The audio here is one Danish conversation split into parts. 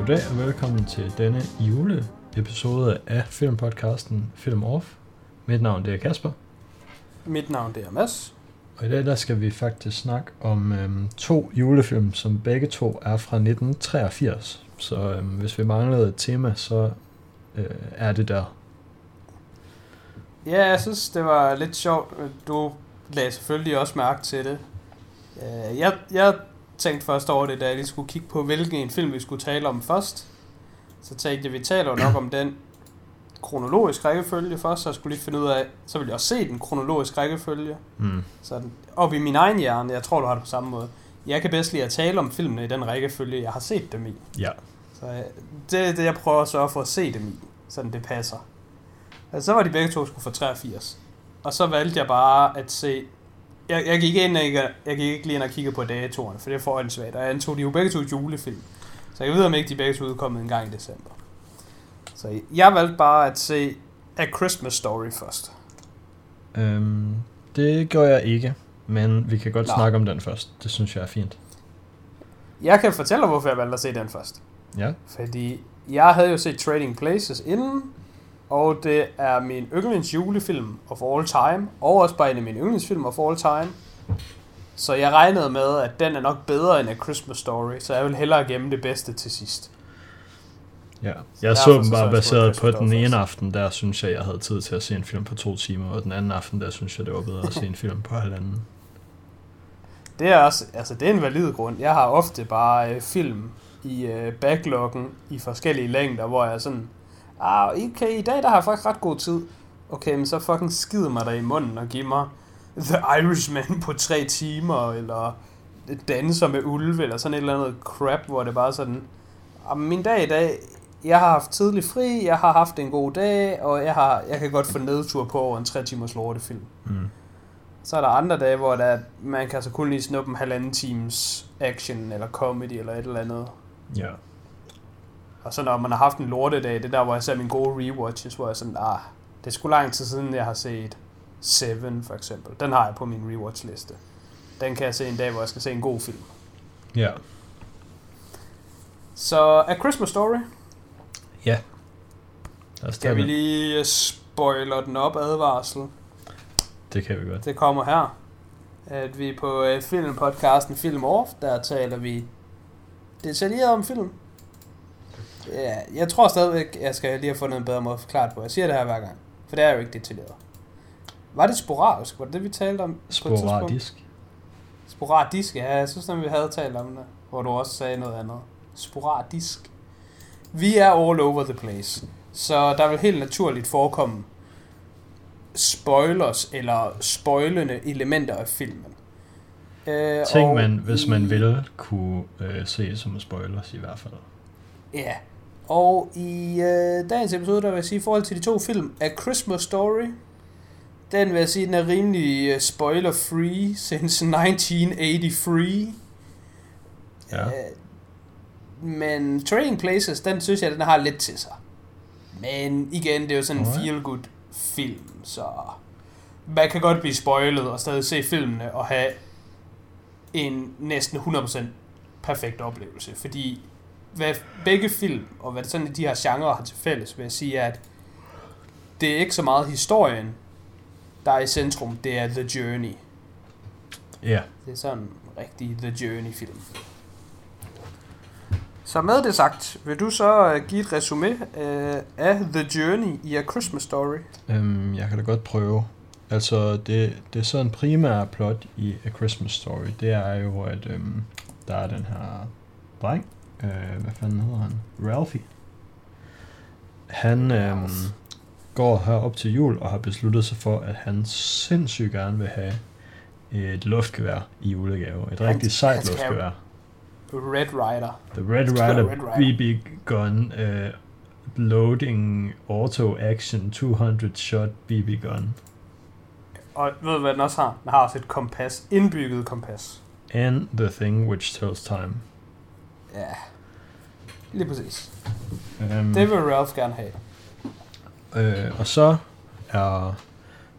Goddag og velkommen til denne juleepisode af filmpodcasten Film Off. Mit navn det er Kasper, Mit navn det er Mads. og i dag der skal vi faktisk snakke om øhm, to julefilm, som begge to er fra 1983. Så øhm, hvis vi manglede et tema, så øh, er det der. Ja, jeg synes, det var lidt sjovt. Du lagde selvfølgelig også mærke til det. Øh, Jeg, jeg tænkte først over det, da jeg lige skulle kigge på, hvilken en film vi skulle tale om først. Så tænkte jeg, vi taler jo nok om den kronologisk rækkefølge først, så jeg skulle lige finde ud af, så vil jeg også se den kronologisk rækkefølge. Mm. Sådan, op i min egen hjerne, jeg tror, du har det på samme måde. Jeg kan bedst lide at tale om filmene i den rækkefølge, jeg har set dem i. Ja. Så øh, det er det, jeg prøver at sørge for at se dem i, sådan det passer. Altså, så var de begge to skulle få 83. Og så valgte jeg bare at se... Jeg, jeg gik ind ikke, jeg gik ikke lige ind og kigge på datoerne, for det er forholdt svært. Og jeg antog, de jo begge to julefilm. Så jeg ved, om ikke de begge to er udkommet en gang i december. Så jeg valgte bare at se A Christmas Story først. Øhm, det gjorde jeg ikke, men vi kan godt Nå. snakke om den først. Det synes jeg er fint. Jeg kan fortælle hvorfor jeg valgte at se den først. Ja. Fordi jeg havde jo set Trading Places inden, og det er min yndlings julefilm of all time, og også bare en af mine yndlingsfilm of all time. Så jeg regnede med, at den er nok bedre end A Christmas Story, så jeg vil hellere gemme det bedste til sidst. Ja, jeg så så dem bare baseret på den ene aften, der synes jeg, jeg havde tid til at se en film på to timer, og den anden aften, der synes jeg, det var bedre at se en film på halvanden. Det er også, altså det er en valid grund. Jeg har ofte bare øh, film i øh, backloggen i forskellige længder, hvor jeg sådan, ah, okay, i dag der har jeg faktisk ret god tid. Okay, men så fucking skid mig der i munden og giv mig The Irishman på tre timer, eller Danser med ulve, eller sådan et eller andet crap, hvor det bare sådan, ah, min dag i dag, jeg har haft tidlig fri, jeg har haft en god dag, og jeg, har, jeg kan godt få nedtur på over en tre timers lortefilm. Mm. Så er der andre dage, hvor der, man kan altså kun lige snuppe en halvanden times action eller comedy eller et eller andet. Ja. Og så når man har haft en lortedag, det er der, hvor jeg ser mine gode rewatches, hvor jeg sådan, ah, det er sgu lang tid siden, jeg har set Seven for eksempel. Den har jeg på min rewatch liste. Den kan jeg se en dag, hvor jeg skal se en god film. Ja. Så A Christmas Story, Ja. Os skal vi lige spoiler den op advarsel. Det kan vi godt. Det kommer her. At vi på øh, filmpodcasten Film Off, der taler vi detaljeret om film. Ja, jeg tror stadigvæk, jeg skal lige have fundet en bedre måde at forklare det på. Jeg siger det her hver gang, for det er jo ikke detaljeret. Var det sporadisk? Var det det, vi talte om? Sporadisk. Sporadisk, ja. Jeg synes, at vi havde talt om det, hvor du også sagde noget andet. Sporadisk. Vi er all over the place. Så der vil helt naturligt forekomme spoilers eller spoilende elementer af filmen. Øh, Ting, og man, hvis man vil, kunne øh, se som spoilers i hvert fald. Ja. Og i øh, dagens episode, der vil jeg sige, i forhold til de to film, A Christmas Story, den vil jeg sige, den er rimelig uh, spoiler-free since 1983. Ja. Øh, men Trading Places, den synes jeg, den har lidt til sig. Men igen, det er jo sådan en Alright. feel-good film, så man kan godt blive spoilet og stadig se filmene og have en næsten 100% perfekt oplevelse. Fordi hvad begge film, og hvad sådan de her genrer har til fælles, vil jeg sige, er, at det er ikke så meget historien, der er i centrum, det er The Journey. Ja. Det er sådan en rigtig The Journey-film. Så med det sagt, vil du så øh, give et resume øh, af The Journey i A Christmas Story? Øhm, jeg kan da godt prøve. Altså, det, det er sådan primære plot i A Christmas Story, det er jo, at øhm, der er den her dreng, øh, hvad fanden hedder han? Ralphie. Han Ralph. går her op til jul og har besluttet sig for, at han sindssygt gerne vil have et luftgevær i julegave. Et rigtig sejt luftgevær. Red Rider. The Red Rider Red Ryder. BB Gun uh, Loading Auto Action 200 Shot BB Gun. Og ved du, hvad den også har? Den har også et kompas. Indbygget kompas. And the thing which tells time. Ja. Lige præcis. Um, Det vil Ralph gerne have. øh, og så er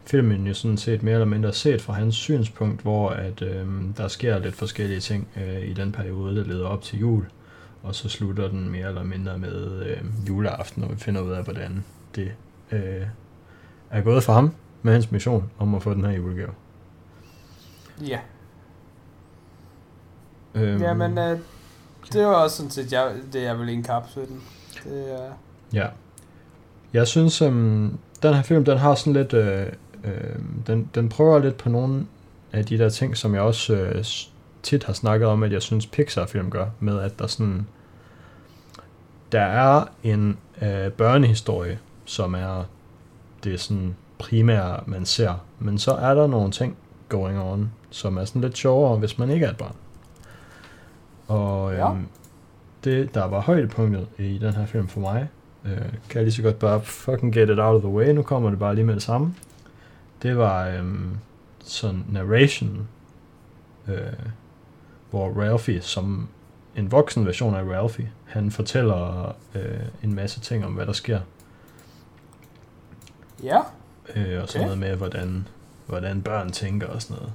filmen jo sådan set mere eller mindre set fra hans synspunkt, hvor at øhm, der sker lidt forskellige ting øh, i den periode, der leder op til jul. og så slutter den mere eller mindre med øh, juleaften, og vi finder ud af, hvordan det øh, er gået for ham med hans mission om at få den her julegave. Ja. Øhm, Jamen, øh, det var også sådan set jeg, det, jeg vil indkapsle den. Det er... Ja. Jeg synes, øhm, den her film, den har sådan lidt... Øh, øh, den, den prøver lidt på nogle af de der ting, som jeg også øh, tit har snakket om, at jeg synes Pixar-film gør, med at der sådan... Der er en øh, børnehistorie, som er det sådan primære, man ser. Men så er der nogle ting going on, som er sådan lidt sjovere, hvis man ikke er et barn. Og Ja. øhm, det, der var højdepunktet i den her film for mig, øh, kan jeg lige så godt bare fucking get it out of the way, nu kommer det bare lige med det samme. Det var øhm, sådan narration, øh, hvor Ralphie, som en voksen version af Ralphie, han fortæller øh, en masse ting om, hvad der sker. Ja, Øh, og sådan Okay. noget med, hvordan, hvordan børn tænker og sådan noget.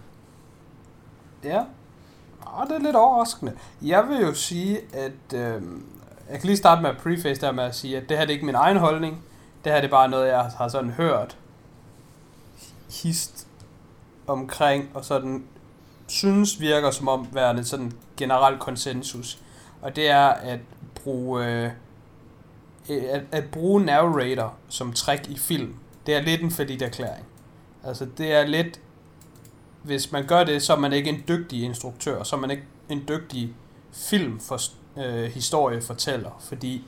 ja og det er lidt overraskende. Jeg vil jo sige, at... Øh, jeg kan lige starte med at preface der med at sige, at det her det er ikke min egen holdning. Det her det er bare noget, jeg har sådan hørt hist omkring, og sådan synes virker som om værende sådan generel konsensus. Og det er at bruge øh, at, at bruge narrator som trick i film. Det er lidt en færdig erklæring. Altså det er lidt hvis man gør det, så er man ikke en dygtig instruktør, så er man ikke en dygtig film for øh, historiefortæller, fordi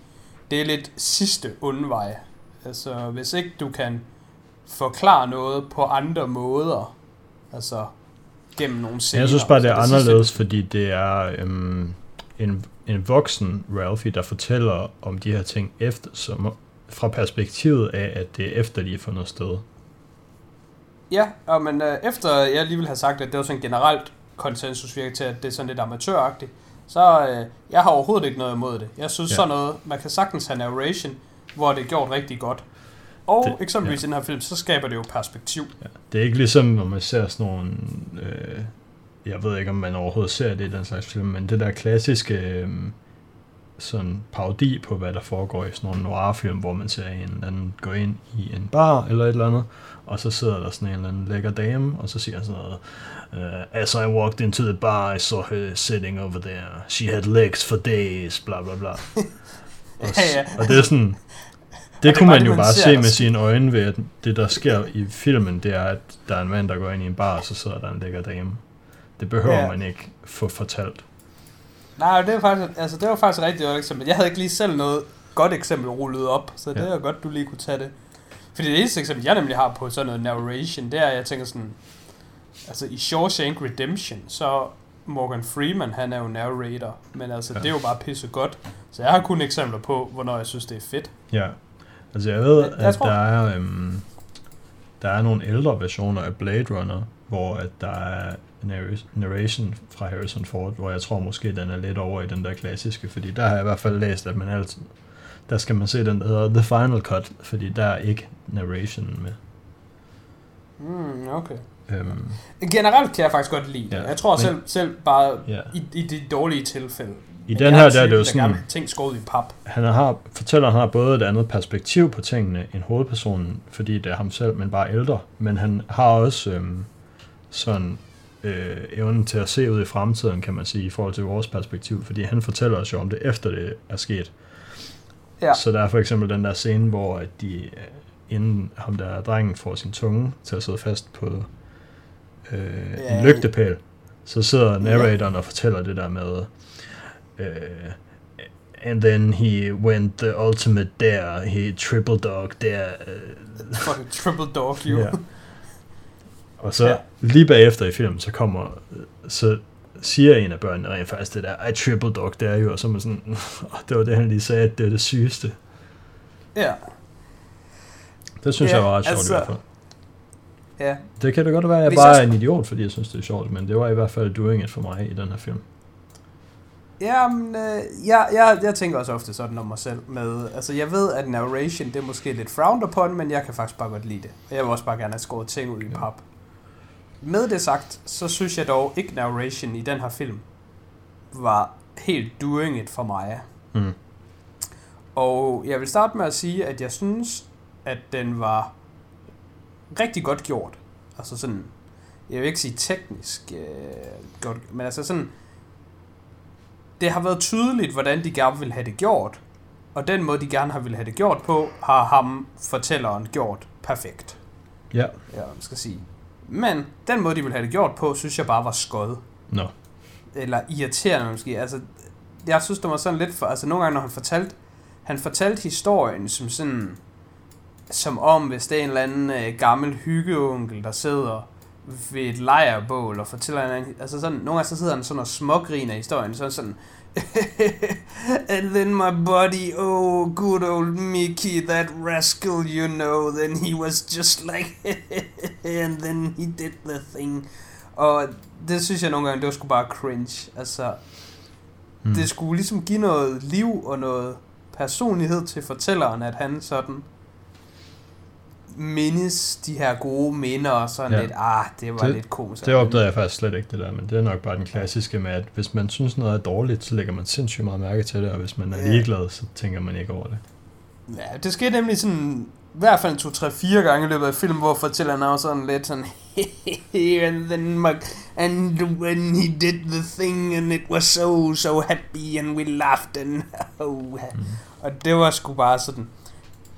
det er lidt sidste undvej. Altså, hvis ikke du kan forklare noget på andre måder, altså gennem nogle scener. Jeg synes bare, det er så sidste- anderledes, fordi det er øhm, en, en voksen Ralphie, der fortæller om de her ting efter, som, fra perspektivet af, at det er efter, de er fundet sted. Ja, og men øh, efter jeg lige ville have sagt, at det var sådan generelt konsensus virker til, at det er sådan lidt amatøragtigt, så øh, jeg har overhovedet ikke noget imod det. Jeg synes Ja. sådan noget, man kan sagtens have narration, hvor det er gjort rigtig godt. Og Det- eksempelvis ja. i den her film, så skaber det jo perspektiv. Ja. Det er ikke ligesom, når man ser sådan nogle... Øh, jeg ved ikke, om man overhovedet ser det i den slags film, men det der klassiske øh, sådan parodi på, hvad der foregår i sådan nogle noir-film, hvor man ser en eller anden gå ind i en bar eller et eller andet, og så sidder der sådan en eller anden lækker dame, og så siger sådan noget, uh, as I walked into the bar, I saw her sitting over there. She had legs for days, bla bla bla. Og, Ja, ja. og det er sådan, det det kunne man jo bare se med sine øjne ved, at det der sker i filmen, det er, at der er en mand, der går ind i en bar, og så sidder der en lækker dame. Det behøver Ja. man ikke få fortalt. Nej, det var faktisk, altså, det var faktisk et rigtig godt eksempel. Jeg havde ikke lige selv noget godt eksempel rullet op, så det Ja. er godt, du lige kunne tage det. Fordi det eneste eksempel, jeg nemlig har på sådan noget narration, det er, at jeg tænker sådan, altså i Shawshank Redemption, så Morgan Freeman, han er jo narrator, men altså, Ja. det er jo bare pisse godt. Så jeg har kun eksempler på, hvornår jeg synes, det er fedt. Ja. Altså jeg ved, Jeg- jeg at tror- der er, øhm, der er nogle ældre versioner af Blade Runner, hvor at der er narration fra Harrison Ford, hvor jeg tror måske, den er lidt over i den der klassiske, fordi der har jeg i hvert fald læst, at man altid, der skal man se den, der hedder The Final Cut, fordi der er ikke narration med. Mm, okay. Øhm, Generelt kan jeg faktisk godt lide det. Ja, jeg tror men- selv, selv bare ja. i, i de dårlige tilfælde. I den her, er der er det jo sådan, ting skåret i pap. han har, fortælleren har både et andet perspektiv på tingene end hovedpersonen, fordi det er ham selv, men bare ældre. Men han har også øhm, sådan øh, evnen til at se ud i fremtiden, kan man sige, i forhold til vores perspektiv, fordi han fortæller os jo om det, efter det er sket. Ja. Så der er for eksempel den der scene, hvor de, øh, inden ham der drengen får sin tunge til at sidde fast på øh, Ja. en lygtepæl, så sidder narratoren og fortæller det der med, øh, and then he went the ultimate dare, he triple dog dare. Øh, Fucking triple dog, you. ja. Og så Ja. lige bagefter i filmen, så kommer, så siger en af børnene rent faktisk det der, I triple dog dare you, og så er man sådan, "Åh, det var det, han lige sagde, at det er det sygeste. ja. Det synes Ja, jeg var ret sjovt altså- i hvert fald. Ja, Det kan da godt være, at jeg Hvis bare jeg er en idiot, fordi jeg synes, det er sjovt, men det var i hvert fald doing it for mig i den her film. Jamen, øh, jeg, jeg, jeg tænker også ofte sådan om mig selv med, altså jeg ved, at narration, det er måske lidt frowned upon, men jeg kan faktisk bare godt lide det. Og Jeg vil også bare gerne have skåret ting ud i pap. Med det sagt, så synes jeg dog ikke narration i den her film var helt doing it for mig. Mm. Og jeg vil starte med at sige, at jeg synes, at den var rigtig godt gjort. Altså sådan, jeg vil ikke sige teknisk øh, godt, men altså sådan, det har været tydeligt, hvordan de gerne vil have det gjort, og den måde, de gerne har vil have det gjort på, har ham, fortælleren, gjort perfekt. Ja. Ja, man skal sige. Men den måde, de vil have det gjort på, synes jeg bare var skød. Nå. Eller irriterende måske. Altså, jeg synes, det var sådan lidt for... Altså, nogle gange, når han fortalte... Han fortalte historien som sådan... Som om, hvis det er en eller anden øh, gammel hyggeonkel, der sidder ved et lejrbål og fortæller en anden... Altså sådan, nogle gange så sidder han sådan og smågriner i historien. Sådan sådan... and then my body, oh, good old Mickey, that rascal, you know, then he was just like, and then he did the thing. Og det synes jeg nogle gange, det var sgu bare cringe. Altså, Mm. det skulle ligesom give noget liv og noget personlighed til fortælleren, at han sådan mindes de her gode minder og sådan Ja. lidt, ah, det var Det- lidt komisk. Det opdagede jeg faktisk slet ikke, det der, men det er nok bare den klassiske med, at hvis man synes noget er dårligt, så lægger man sindssygt meget mærke til det, og hvis man er Ja. ligeglad, så tænker man ikke over det. Ja, det skete nemlig sådan, i hvert fald to, tre, fire gange i løbet af filmen, hvor fortælleren er sådan lidt sådan, and then my, and when he did the thing, and it was so, so happy, and we laughed, and oh, Mm. og det var sgu bare sådan,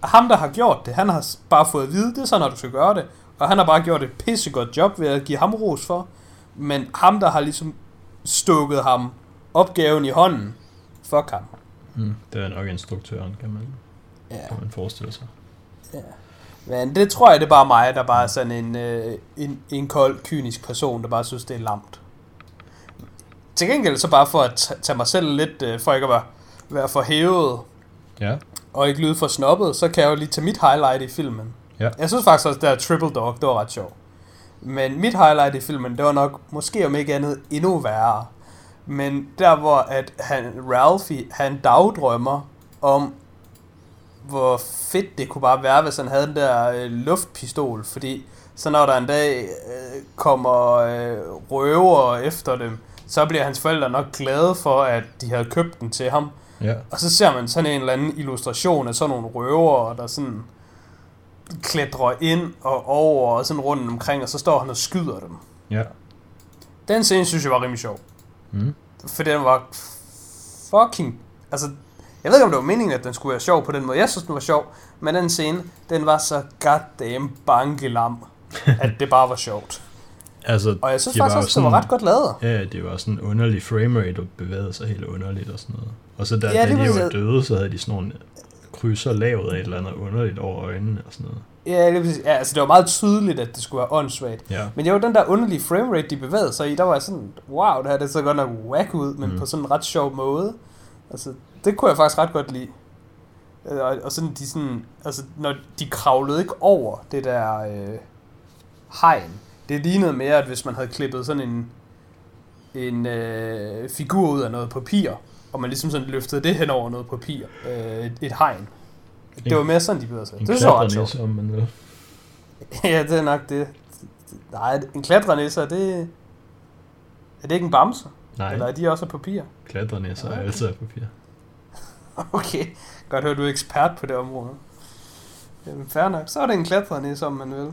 ham der har gjort det, han har bare fået at vide, det er sådan, når du skal gøre det, og han har bare gjort et pissegodt job ved at give ham ros for, men ham der har ligesom stukket ham opgaven i hånden, fuck ham. Mm. Det er nok instruktøren, kan man, Ja. kan man forestille sig. Men det tror jeg, det er bare mig, der bare er sådan en, øh, en, en kold, kynisk person, der bare synes, det er lamt. Til gengæld så bare for at ta- tage mig selv lidt, øh, for ikke at være, være for hævet, Ja, og ikke lyde for snobbet, så kan jeg jo lige tage mit highlight i filmen. Ja. Jeg synes faktisk også, at der Triple Dog, det var ret sjovt. Men mit highlight i filmen, det var nok, måske om ikke andet, endnu værre. Men der hvor at han, Ralphie, han dagdrømmer om, hvor fedt det kunne bare være, hvis han havde den der øh, luftpistol. Fordi så når der en dag øh, kommer øh, røver efter dem, så bliver hans forældre nok glade for, at de havde købt den til ham. ja. Og så ser man sådan en eller anden illustration af sådan nogle røver, der sådan klatrer ind og over og sådan rundt omkring, og så står han og skyder dem. Ja. Den scene synes jeg var rimelig sjov. Mm. For den var fucking... Altså, jeg ved ikke, om det var meningen, at den skulle være sjov på den måde. Jeg synes, den var sjov. Men den scene, den var så goddamn bankelam, at det bare var sjovt. Altså, Og jeg synes var faktisk jo også, det var ret godt lavet. Ja, det var sådan en underlig framerate, og bevægede sig helt underligt og sådan noget. Og så da, Ja, da de var var døde, så havde de sådan nogle krydser lavet af et eller andet underligt over øjnene og sådan noget. Ja, det, ja, altså det var meget tydeligt, at det skulle være åndssvagt. Ja, Men det var den der underlige framerate, de bevægede sig i, der var jeg sådan, wow, det her det så godt nok whack ud, men Mm. mm. på sådan en ret sjov måde. Altså, det kunne jeg faktisk ret godt lide. Øh, Og, og sådan, de sådan, altså, når de kravlede ikke over det der øh, hegn. Det lignede mere, at hvis man havde klippet sådan en, en øh, figur ud af noget papir, og man ligesom sådan løftede det hen over noget papir, øh, et, et hegn. Det var mere sådan, de bevægede sig. en Det så ret sjovt. om man vil. Ja, det er nok det. Nej, en klatrenisse, er det... Er det ikke en bamse? Nej, Eller er de også af papir? klatrenisser er Okay. altid af papir. Okay, godt høre, du er ekspert på det område. Jamen, fair nok. Så er det en klatrenisse, om man vil.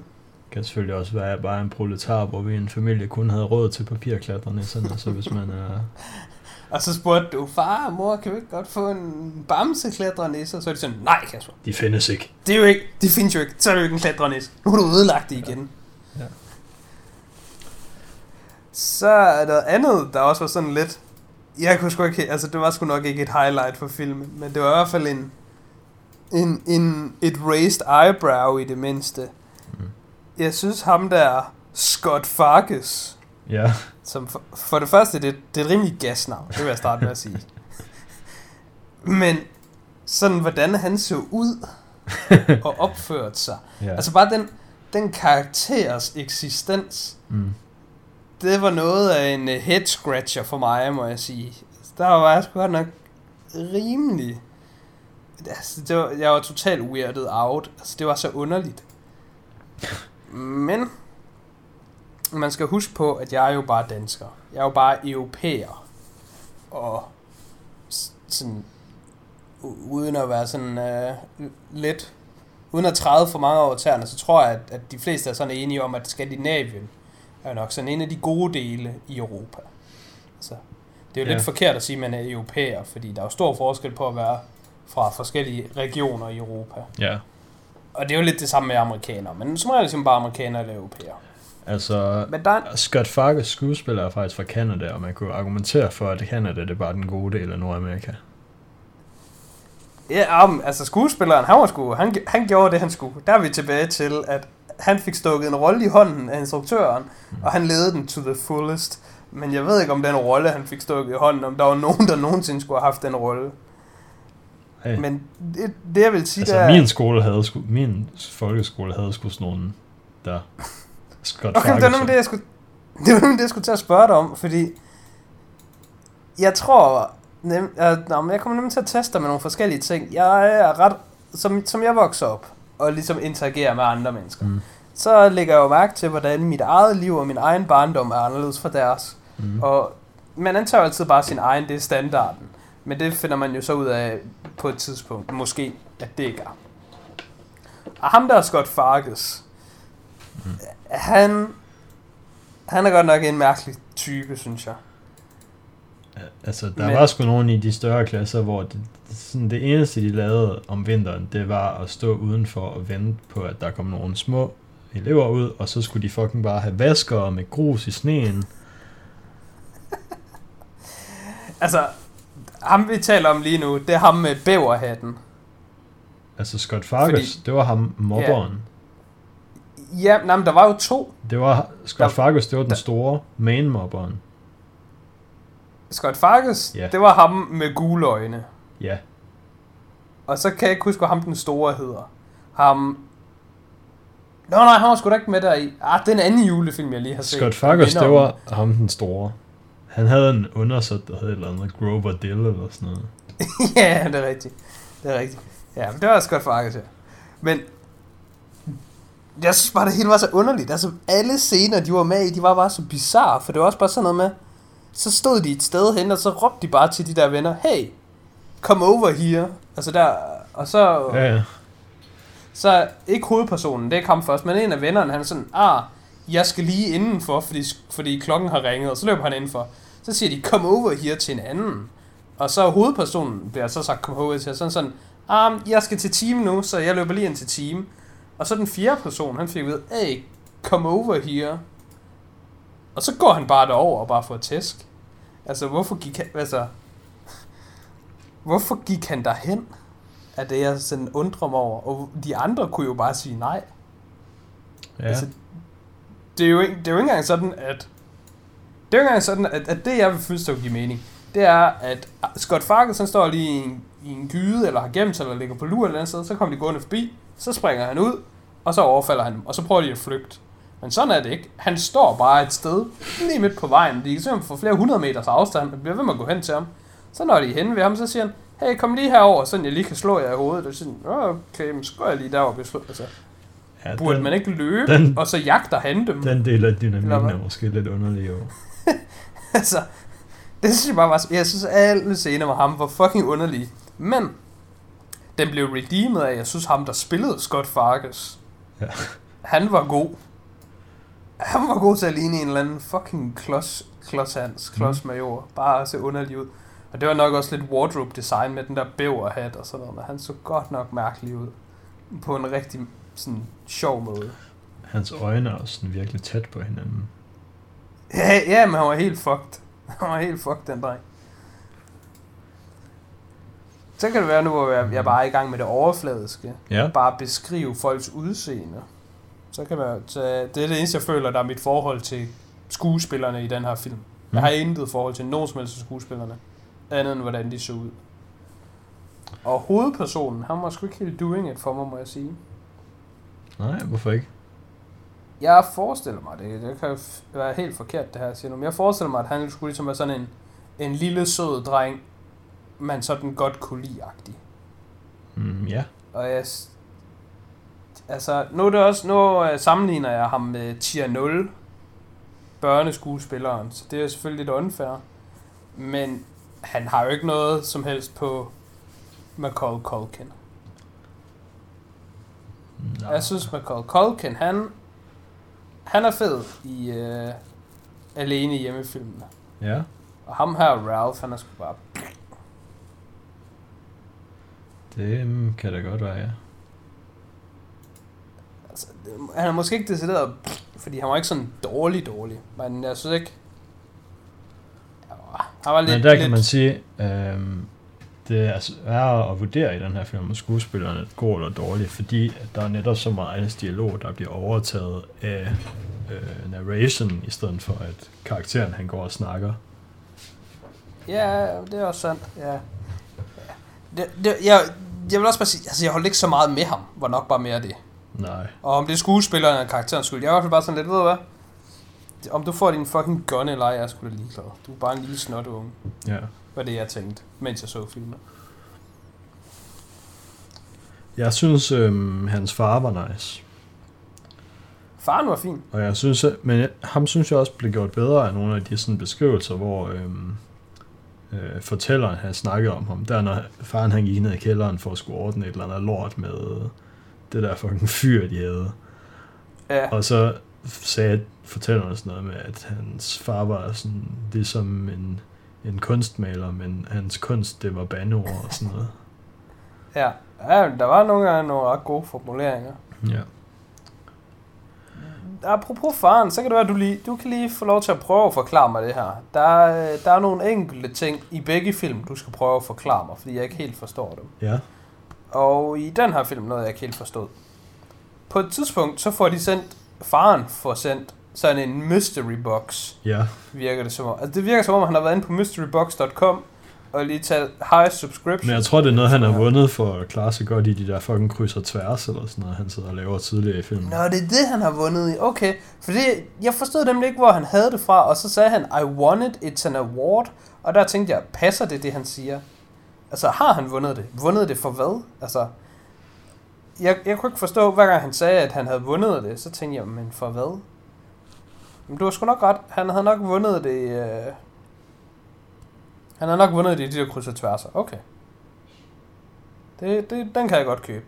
Kan selvfølgelig også være, at jeg bare er en proletar, hvor vi en familie kun havde råd til papirklatrenisserne, så hvis man er... Og så spurgte du, far og mor, kan vi ikke godt få en bamse klatrenisse? Og så er de sådan, nej Kasper, De findes ikke. det er jo ikke, det findes jo ikke, så er det jo ikke en klatrenisse. Nu har du ødelagt det igen. Ja. Så er der andet, der også var sådan lidt... Jeg kunne sgu ikke... Altså, det var sgu nok ikke et highlight for filmen, men det var i hvert fald en... En, en, et raised eyebrow i det mindste. Jeg synes ham der, Scott Fargus, Ja, som for, for det første, det, det er et rimelig gasnavn, det vil jeg starte med at sige. Men sådan, hvordan han så ud og opførte sig. ja. Altså bare den, den karakteres eksistens, mm. det var noget af en øh, head scratcher for mig, må jeg sige. Der var jeg sgu godt nok rimelig... Altså, det var, jeg var totalt weirded out. Altså, det var så underligt. Men man skal huske på, at jeg er jo bare dansker. Jeg er jo bare europæer. Og sådan, uden at være sådan øh, lidt, uden at træde for mange over tæerne, så tror jeg, at, at de fleste er sådan enige om, at Skandinavien er nok sådan en af de gode dele i Europa. Altså, det er jo Ja. lidt forkert at sige, at man er europæer, fordi der er jo stor forskel på at være fra forskellige regioner i Europa. Ja. Og det er jo lidt det samme med amerikanere, men som regel ligesom bare amerikanere eller europæere. Altså, Men der er, Scott Fargus skuespiller er faktisk fra Canada, og man kunne argumentere for, at Canada det er bare den gode del af Nordamerika. Ja, um, altså skuespilleren, han, var sgu, han, han gjorde det, han skulle. Der er vi tilbage til, at han fik stukket en rolle i hånden af instruktøren, mm. og han ledede den to the fullest. Men jeg ved ikke, om den rolle, han fik stukket i hånden, om der var nogen, der nogensinde skulle have haft den rolle. Hey. Men det, det jeg vil sige, altså, det er... min skole havde sgu, min folkeskole havde sgu sådan nogen, der Scott Okay, det var nemlig det, jeg skulle, det var nemlig det, jeg skulle til at spørge dig om, fordi jeg tror, nem, jeg, nå, men jeg kommer nemlig til at teste dig med nogle forskellige ting. Jeg er ret, som, som jeg vokser op, og ligesom interagerer med andre mennesker, Mm. så lægger jeg jo mærke til, hvordan mit eget liv og min egen barndom er anderledes fra deres. Mm. Og man antager altid bare sin egen, det er standarden. Men det finder man jo så ud af på et tidspunkt, måske, at det ikke er. Og ham der er Scott Fargus, Mm. han, han er godt nok en mærkelig type, synes jeg. Altså, der Men- var sgu nogen i de større klasser, hvor det, sådan det eneste, de lavede om vinteren, det var at stå udenfor og vente på, at der kom nogle små elever ud, og så skulle de fucking bare have vaskere med grus i sneen. Altså, ham vi taler om lige nu, det er ham med bæverhatten. Altså, Scott Fargus, Fordi- det var ham mobberen. Ja, nej, men der var jo to. Det var, Scott Der- Fargus, det var den der- store main mobberen. Scott Fargus, Ja. det var ham med gule øjne. Ja, Og så kan jeg ikke huske, hvad ham den store hedder. Ham... Nå nej, han var sgu da ikke med der i. Ah, det er en anden julefilm, jeg lige har set. Scott Fargus, det var ham den store. Han havde en undersøgt, der hed et eller andet Grover Dill eller sådan noget. ja, det er rigtigt. Det er rigtigt. Ja, men det var Scott Fargus, ja. Men... Jeg synes bare, det hele var så underligt. Altså, alle scener, de var med i, de var bare så bizarre. For det var også bare sådan noget med... Så stod de et sted hen, og så råbte de bare til de der venner, Hey, come over here. Altså der... Og så... Ja, ja. Så ikke hovedpersonen, det ham først, men en af vennerne, han er sådan, ah, jeg skal lige indenfor, fordi, fordi klokken har ringet, og så løber han indenfor. Så siger de, come over here til en anden. Og så hovedpersonen bliver så sagt, come over til, sådan sådan, ah, jeg skal til team nu, så jeg løber lige ind til team. Og så den fjerde person, han fik ved, hey, come over here. Og så går han bare derover og bare får tæsk. Altså, hvorfor gik han, altså, hvorfor gik han derhen? Er det, jeg sådan undrer mig over. Og de andre kunne jo bare sige nej. ja. Altså, det er jo ikke, det er jo ikke engang sådan, at... Det er jo ikke engang sådan, at, at det, jeg vil synes, der vil give mening, det er, at Scott Fargus, han står lige i en, i en gyde, eller har gemt sig, eller ligger på lur eller andet sted, så kommer de gående forbi, så springer han ud, og så overfalder han dem, og så prøver de at flygte. Men sådan er det ikke. Han står bare et sted, lige midt på vejen. De kan simpelthen få flere hundrede meters afstand, og bliver ved med at gå hen til ham. Så når de er henne ved ham, så siger han, hey, kom lige herover, sådan jeg lige kan slå jer i hovedet. Og så siger han, "Åh, okay, men så går jeg lige derover og slået. Altså, ja burde den, man ikke løbe, den- og så jagter han dem? den del af dynamikken er måske lidt underlig, jo. altså, det synes jeg bare var... Jeg synes, alle scener med ham var fucking underlige. Men, den blev redeemed af, jeg synes ham, der spillede Scott Fargus. Ja. Han var god. Han var god til at ligne en eller anden fucking klods, klodshans, klodsmajor. Bare at se underlig ud. Og det var nok også lidt wardrobe design med den der bæverhat og sådan noget. Men han så godt nok mærkelig ud. På en rigtig sådan sjov måde. Hans øjne er også sådan virkelig tæt på hinanden. Ja, ja, men han var helt fucked. Han var helt fucked, den dreng. Så kan det være nu, hvor jeg, jeg bare er i gang med det overfladiske. Ja, Bare beskrive folks udseende. Så kan være, så det er det eneste, jeg føler, der er mit forhold til skuespillerne i den her film. Jeg har intet forhold til nogen som helst af skuespillerne. Andet end hvordan de så ud. Og hovedpersonen, han var sgu ikke helt doing it for mig, må jeg sige. nej, hvorfor ikke? Jeg forestiller mig, det, det kan jo være helt forkert det her, jeg siger nu, men jeg forestiller mig, at han skulle ligesom være sådan en, en lille sød dreng, man sådan godt kunne lide-agtig. Mm, ja, Og jeg, altså, nu er det også, nu øh, sammenligner jeg ham med Tier 0, børneskuespilleren, så det er selvfølgelig lidt unfair. Men han har jo ikke noget som helst på Macaulay Culkin. Nå. Jeg synes, Macaulay Culkin, han, han er fed i uh, alene i hjemmefilmene. Ja. Og ham her, Ralph, han er sgu bare... Det kan da godt være, ja. Altså, det, han er måske ikke decideret... Fordi han var ikke sådan dårlig dårlig. Men jeg synes ikke... Ja, Han var lidt... Men der kan lidt, man sige, øhm, det er sværere at vurdere i den her film, om skuespillerne er gode eller dårlige, fordi der er netop så meget dialog, der bliver overtaget af øh, narration, i stedet for at karakteren han går og snakker. Ja, det er også sandt. Ja. ja. Det, det, jeg, jeg vil også bare sige, altså jeg holdt ikke så meget med ham, var nok bare mere det. Nej. Og om det er skuespilleren eller karakterens skyld, jeg er i hvert fald bare sådan lidt, ved du hvad? Om du får din fucking gun eller ej, jeg er sgu da ligeglad. Du er bare en lille snot unge, Ja. Var det jeg tænkte, mens jeg så filmen. Jeg synes, øhm, hans far var nice. Faren var fin. Og jeg synes, at- men jeg- ham synes jeg også blev gjort bedre af nogle af de sådan beskrivelser, hvor øhm, øh, fortælleren havde snakket om ham. Der når faren han gik ned i kælderen for at skulle ordne et eller andet lort med det der fucking fyr, de havde. Ja, Og så sagde fortælleren sådan noget med, at hans far var sådan ligesom en, en kunstmaler, men hans kunst, det var bandeord og sådan noget. ja. ja der var nogle gange nogle ret gode formuleringer. Ja. Apropos faren, så kan det være, at du, lige, du kan lige få lov til at prøve at forklare mig det her. Der er, der er nogle enkelte ting i begge film, du skal prøve at forklare mig, fordi jeg ikke helt forstår dem. Ja. Og i den her film noget, jeg ikke helt forstod. På et tidspunkt, så får de sendt, faren får sendt sådan en mystery box, Ja. virker det som om. Altså det virker som om, han har været inde på mysterybox.com og lige taget high subscription. Men jeg tror, det er noget, han har vundet for at klare sig godt i de der fucking kryds og tværs, eller sådan noget, han sidder og laver tidligere i filmen. Nå, det er det, han har vundet i. Okay, for det, jeg forstod nemlig ikke, hvor han havde det fra, og så sagde han, I won it, it's an award. Og der tænkte jeg, passer det, det han siger? Altså, har han vundet det? Vundet det for hvad? Altså, jeg, jeg kunne ikke forstå, hver gang han sagde, at han havde vundet det, så tænkte jeg, men for hvad? Men du har sgu nok ret. Han havde nok vundet det... Øh... Han havde nok vundet det i de der kryds og tværser. Okay. Det, det, den kan jeg godt købe.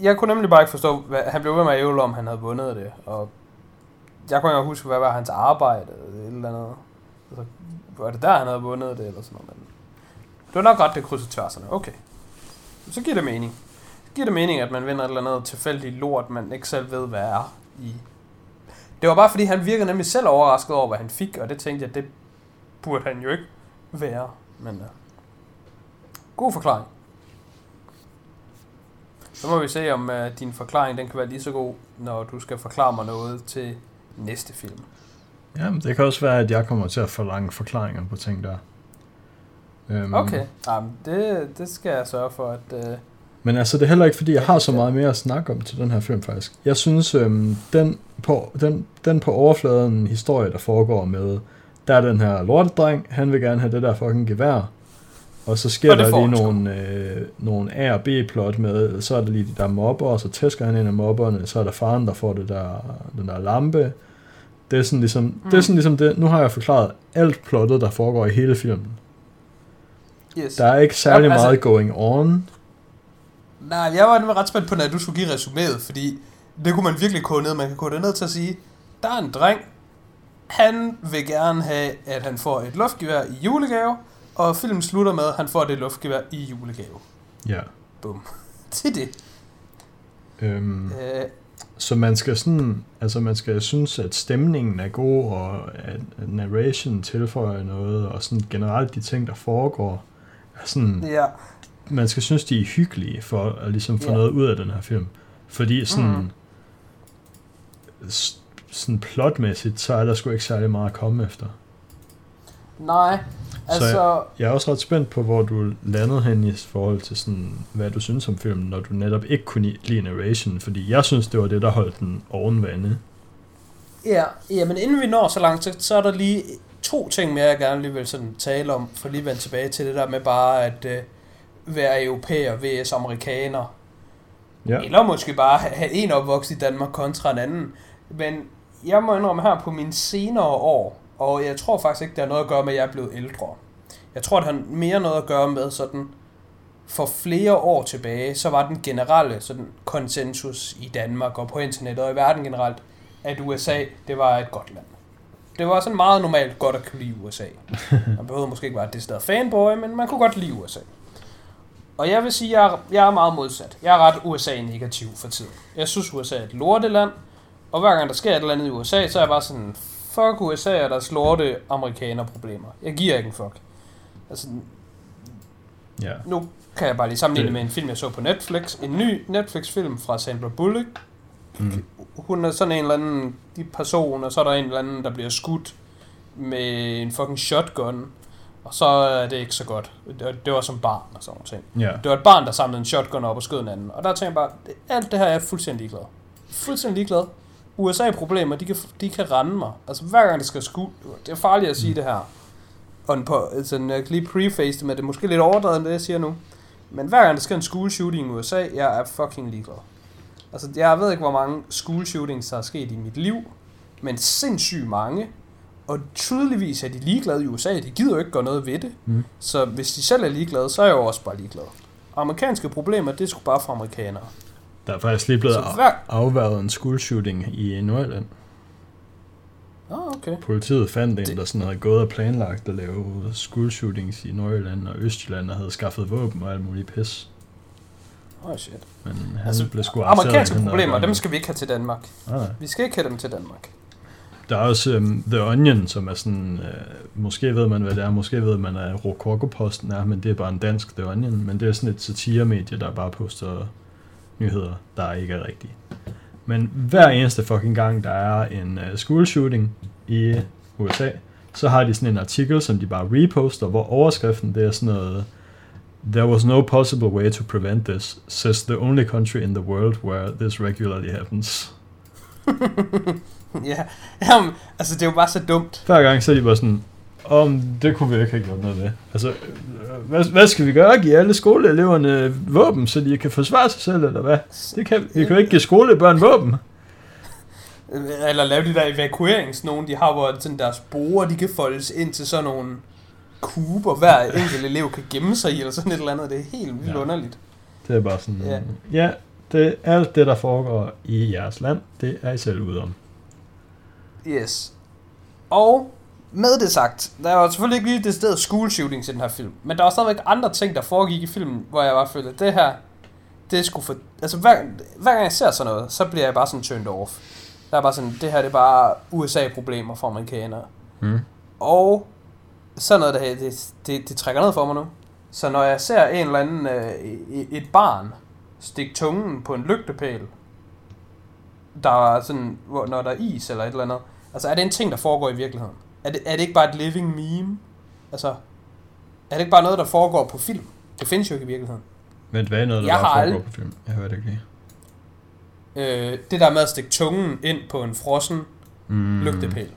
Jeg kunne nemlig bare ikke forstå, hvad, han blev ved med at ævle om, han havde vundet det, og jeg kunne ikke huske, hvad var hans arbejde, eller et eller andet. Altså, var det der, han havde vundet det, eller sådan noget, men det var nok godt, det krydset tværserne. Okay. Så giver det mening. Så giver det mening, at man vinder et eller andet tilfældigt lort, man ikke selv ved, hvad er i. Det var bare fordi, han virkede nemlig selv overrasket over, hvad han fik, og det tænkte jeg, det burde han jo ikke være. Men uh, god forklaring. Så må vi se, om uh, din forklaring den kan være lige så god, når du skal forklare mig noget til næste film. Jamen, det kan også være, at jeg kommer til at forlange forklaringer på ting der. Øhm, Okay, Jamen, det, det skal jeg sørge for, at... Uh, Men altså, det er heller ikke, fordi jeg har så meget mere at snakke om til den her film, faktisk. Jeg synes, øhm, den, på, den, den på overfladen historie, der foregår med, der er den her lortedreng, han vil gerne have det der fucking gevær. Og så sker Og det der lige nogle, øh, nogle A- og B-plot med, så er der lige de der mobber, og så tæsker han en af mobberne, så er der faren, der får det der, den der lampe. Det er sådan ligesom, mm. det er sådan ligesom det. Nu har jeg forklaret alt plottet, der foregår i hele filmen. yes. Der er ikke særlig Jamen, altså- meget going on. Nej, jeg var nemlig ret spændt på, når du skulle give resuméet, fordi det kunne man virkelig kode ned. Man kan kode det ned til at sige, der er en dreng, han vil gerne have, at han får et luftgevær i julegave, og filmen slutter med, at han får det luftgevær i julegave. Ja. Bum. Til det. Øhm. Øh, Så man skal sådan, altså man skal synes, at stemningen er god, og at, at narration tilføjer noget, og sådan generelt de ting, der foregår, er sådan, ja. Man skal synes, de er hyggelige, for at ligesom få Ja. noget ud af den her film. Fordi sådan, Mhm. s- sådan plotmæssigt, så er der sgu ikke særlig meget at komme efter. Nej, altså... Jeg er også ret spændt på, hvor du landede hen i forhold til sådan, hvad du synes om filmen, når du netop ikke kunne lide narration, fordi jeg synes, det var det, der holdt den oven vande. Ja, ja, men inden vi når så langt, så, så er der lige to ting mere, jeg gerne lige vil sådan tale om, for lige at vende tilbage til det der med bare at øh, være europæer vs amerikaner. Ja. Eller måske bare have- en opvokset i Danmark kontra en anden. Men jeg må indrømme her på mine senere år, og jeg tror faktisk ikke, det har noget at gøre med, at jeg er blevet ældre. Jeg tror, det har mere noget at gøre med sådan, for flere år tilbage, så var den generelle sådan, konsensus i Danmark og på internettet og i verden generelt, at USA, det var et godt land. Det var sådan meget normalt godt at kunne lide USA. Man behøvede måske ikke være det sted fanboy, men man kunne godt lide USA. Og jeg vil sige, at jeg er, jeg er meget modsat. Jeg er ret USA-negativ for tiden. Jeg synes, USA er et lorteland, og hver gang der sker et eller andet i USA, så er jeg bare sådan, fuck USA og deres lorte amerikaner-problemer. Jeg giver ikke en fuck. Altså, Ja. nu kan jeg bare lige sammenligne Det- med en film, jeg så på Netflix. En ny Netflix-film fra Sandra Bullock. Mm. Hun er sådan en eller anden de person, og så er der en eller anden, der bliver skudt med en fucking shotgun. Og så er det ikke så godt. Det, det var som barn og sådan noget ting. Ja. Det var et barn, der samlede en shotgun op og skød en anden. Og der tænker jeg bare, alt det her er jeg fuldstændig ligeglad. Fuldstændig ligeglad. USA-problemer, de kan, de kan rende mig. Altså hver gang det skal skue, det er farligt at sige det her. Og på, altså, jeg kan lige preface det med, det er måske lidt overdrevet, end det jeg siger nu. Men hver gang der sker en school shooting i USA, jeg er fucking ligeglad. Altså, jeg ved ikke, hvor mange school shootings der er sket i mit liv, men sindssygt mange. Og tydeligvis er de ligeglade i USA, de gider jo ikke gøre noget ved det. Mm. Så hvis de selv er ligeglade, så er jeg jo også bare ligeglad. Amerikanske problemer, det er sgu bare for amerikanere. Der er faktisk lige blevet Så hver... afværget en school shooting i Nordjylland. Ah, okay. Politiet fandt en, Det- der sådan havde gået og planlagt at lave school shootings i Nordjylland og Østjylland og havde skaffet våben og alt muligt pis. Oh shit. Men han Altså, blev sgu amerikanske problemer, dem skal vi ikke have til Danmark. Nej. Vi skal ikke have dem til Danmark. Der er også um, The Onion, som er sådan, øh, måske ved man, hvad det er, måske ved man, at Rokokoposten er, men det er bare en dansk The Onion, men det er sådan et satiremedie, der bare poster nyheder, der ikke er rigtige. Men hver eneste fucking gang, der er en uh, school shooting i USA, så har de sådan en artikel, som de bare reposter, hvor overskriften det er sådan noget, There was no possible way to prevent this, says the only country in the world where this regularly happens. ja, Jamen, altså det er jo bare så dumt. Hver gang så er de bare sådan, om det kunne vi ikke have gjort noget ved. Altså, hvad, hvad skal vi gøre? Give alle skoleeleverne våben, så de kan forsvare sig selv, eller hvad? Det kan, vi kan jo ikke give skolebørn våben. Eller lave de der evakueringsnogen, de har, hvor sådan deres borer, de kan foldes ind til sådan nogle kuber, hver enkelt elev kan gemme sig i, eller sådan et eller andet. Det er helt vildt ja. underligt. Det er bare sådan, Ja. ja, det, alt det, der foregår i jeres land, det er I selv ude om. Yes. Og med det sagt, der er jo selvfølgelig ikke lige det sted school shootings i den her film, men der var stadigvæk andre ting, der foregik i filmen, hvor jeg bare følte, at det her, det skulle for... Altså hver, hver gang jeg ser sådan noget, så bliver jeg bare sådan turned off. Der er bare sådan, det her det er bare USA-problemer for amerikanere. Mm. Og sådan noget, der, det, det, det trækker ned for mig nu. Så når jeg ser en eller anden, øh, et barn stikke tungen på en lygtepæl, der er sådan, hvor, når der er is eller et eller andet, altså er det en ting, der foregår i virkeligheden? Er det, er det ikke bare et living meme? Altså, er det ikke bare noget, der foregår på film? Det findes jo ikke i virkeligheden. Men hvad er noget, der Jeg bare foregår ald- på film? Jeg hørte ikke lige. Øh, det der med at stikke tungen ind på en frossen Mm, lygtepæl.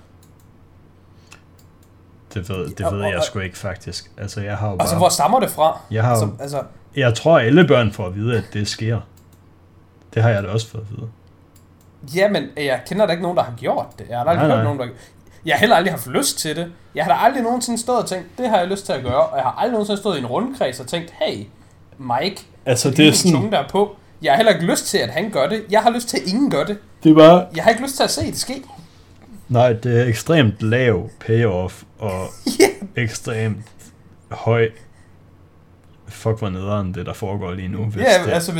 Det ved, det ved og- jeg sgu ikke faktisk. Altså, jeg har jo Altså, bare... hvor stammer det fra? Jeg har Altså, jo, altså, jeg tror, alle børn får at vide, at det sker. Det har jeg da også fået at vide. Jamen, jeg kender da ikke nogen, der har gjort det. Jeg har da aldrig Nej, hørt nej. nogen, der... Jeg har heller aldrig haft lyst til det. Jeg har da aldrig nogensinde stået og tænkt, det har jeg lyst til at gøre. Og jeg har aldrig nogensinde stået i en rundkreds og tænkt, hey, Mike, Altså, det det er sådan... tunge, der er på. Jeg har heller ikke lyst til, at han gør det. Jeg har lyst til, at ingen gør det. Det er bare... Jeg har ikke lyst til at se det ske. Nej, det er ekstremt lav payoff og Ja. ekstremt høj... Fuck, hvor nederen det, der foregår lige nu. Hvis Ja, det, altså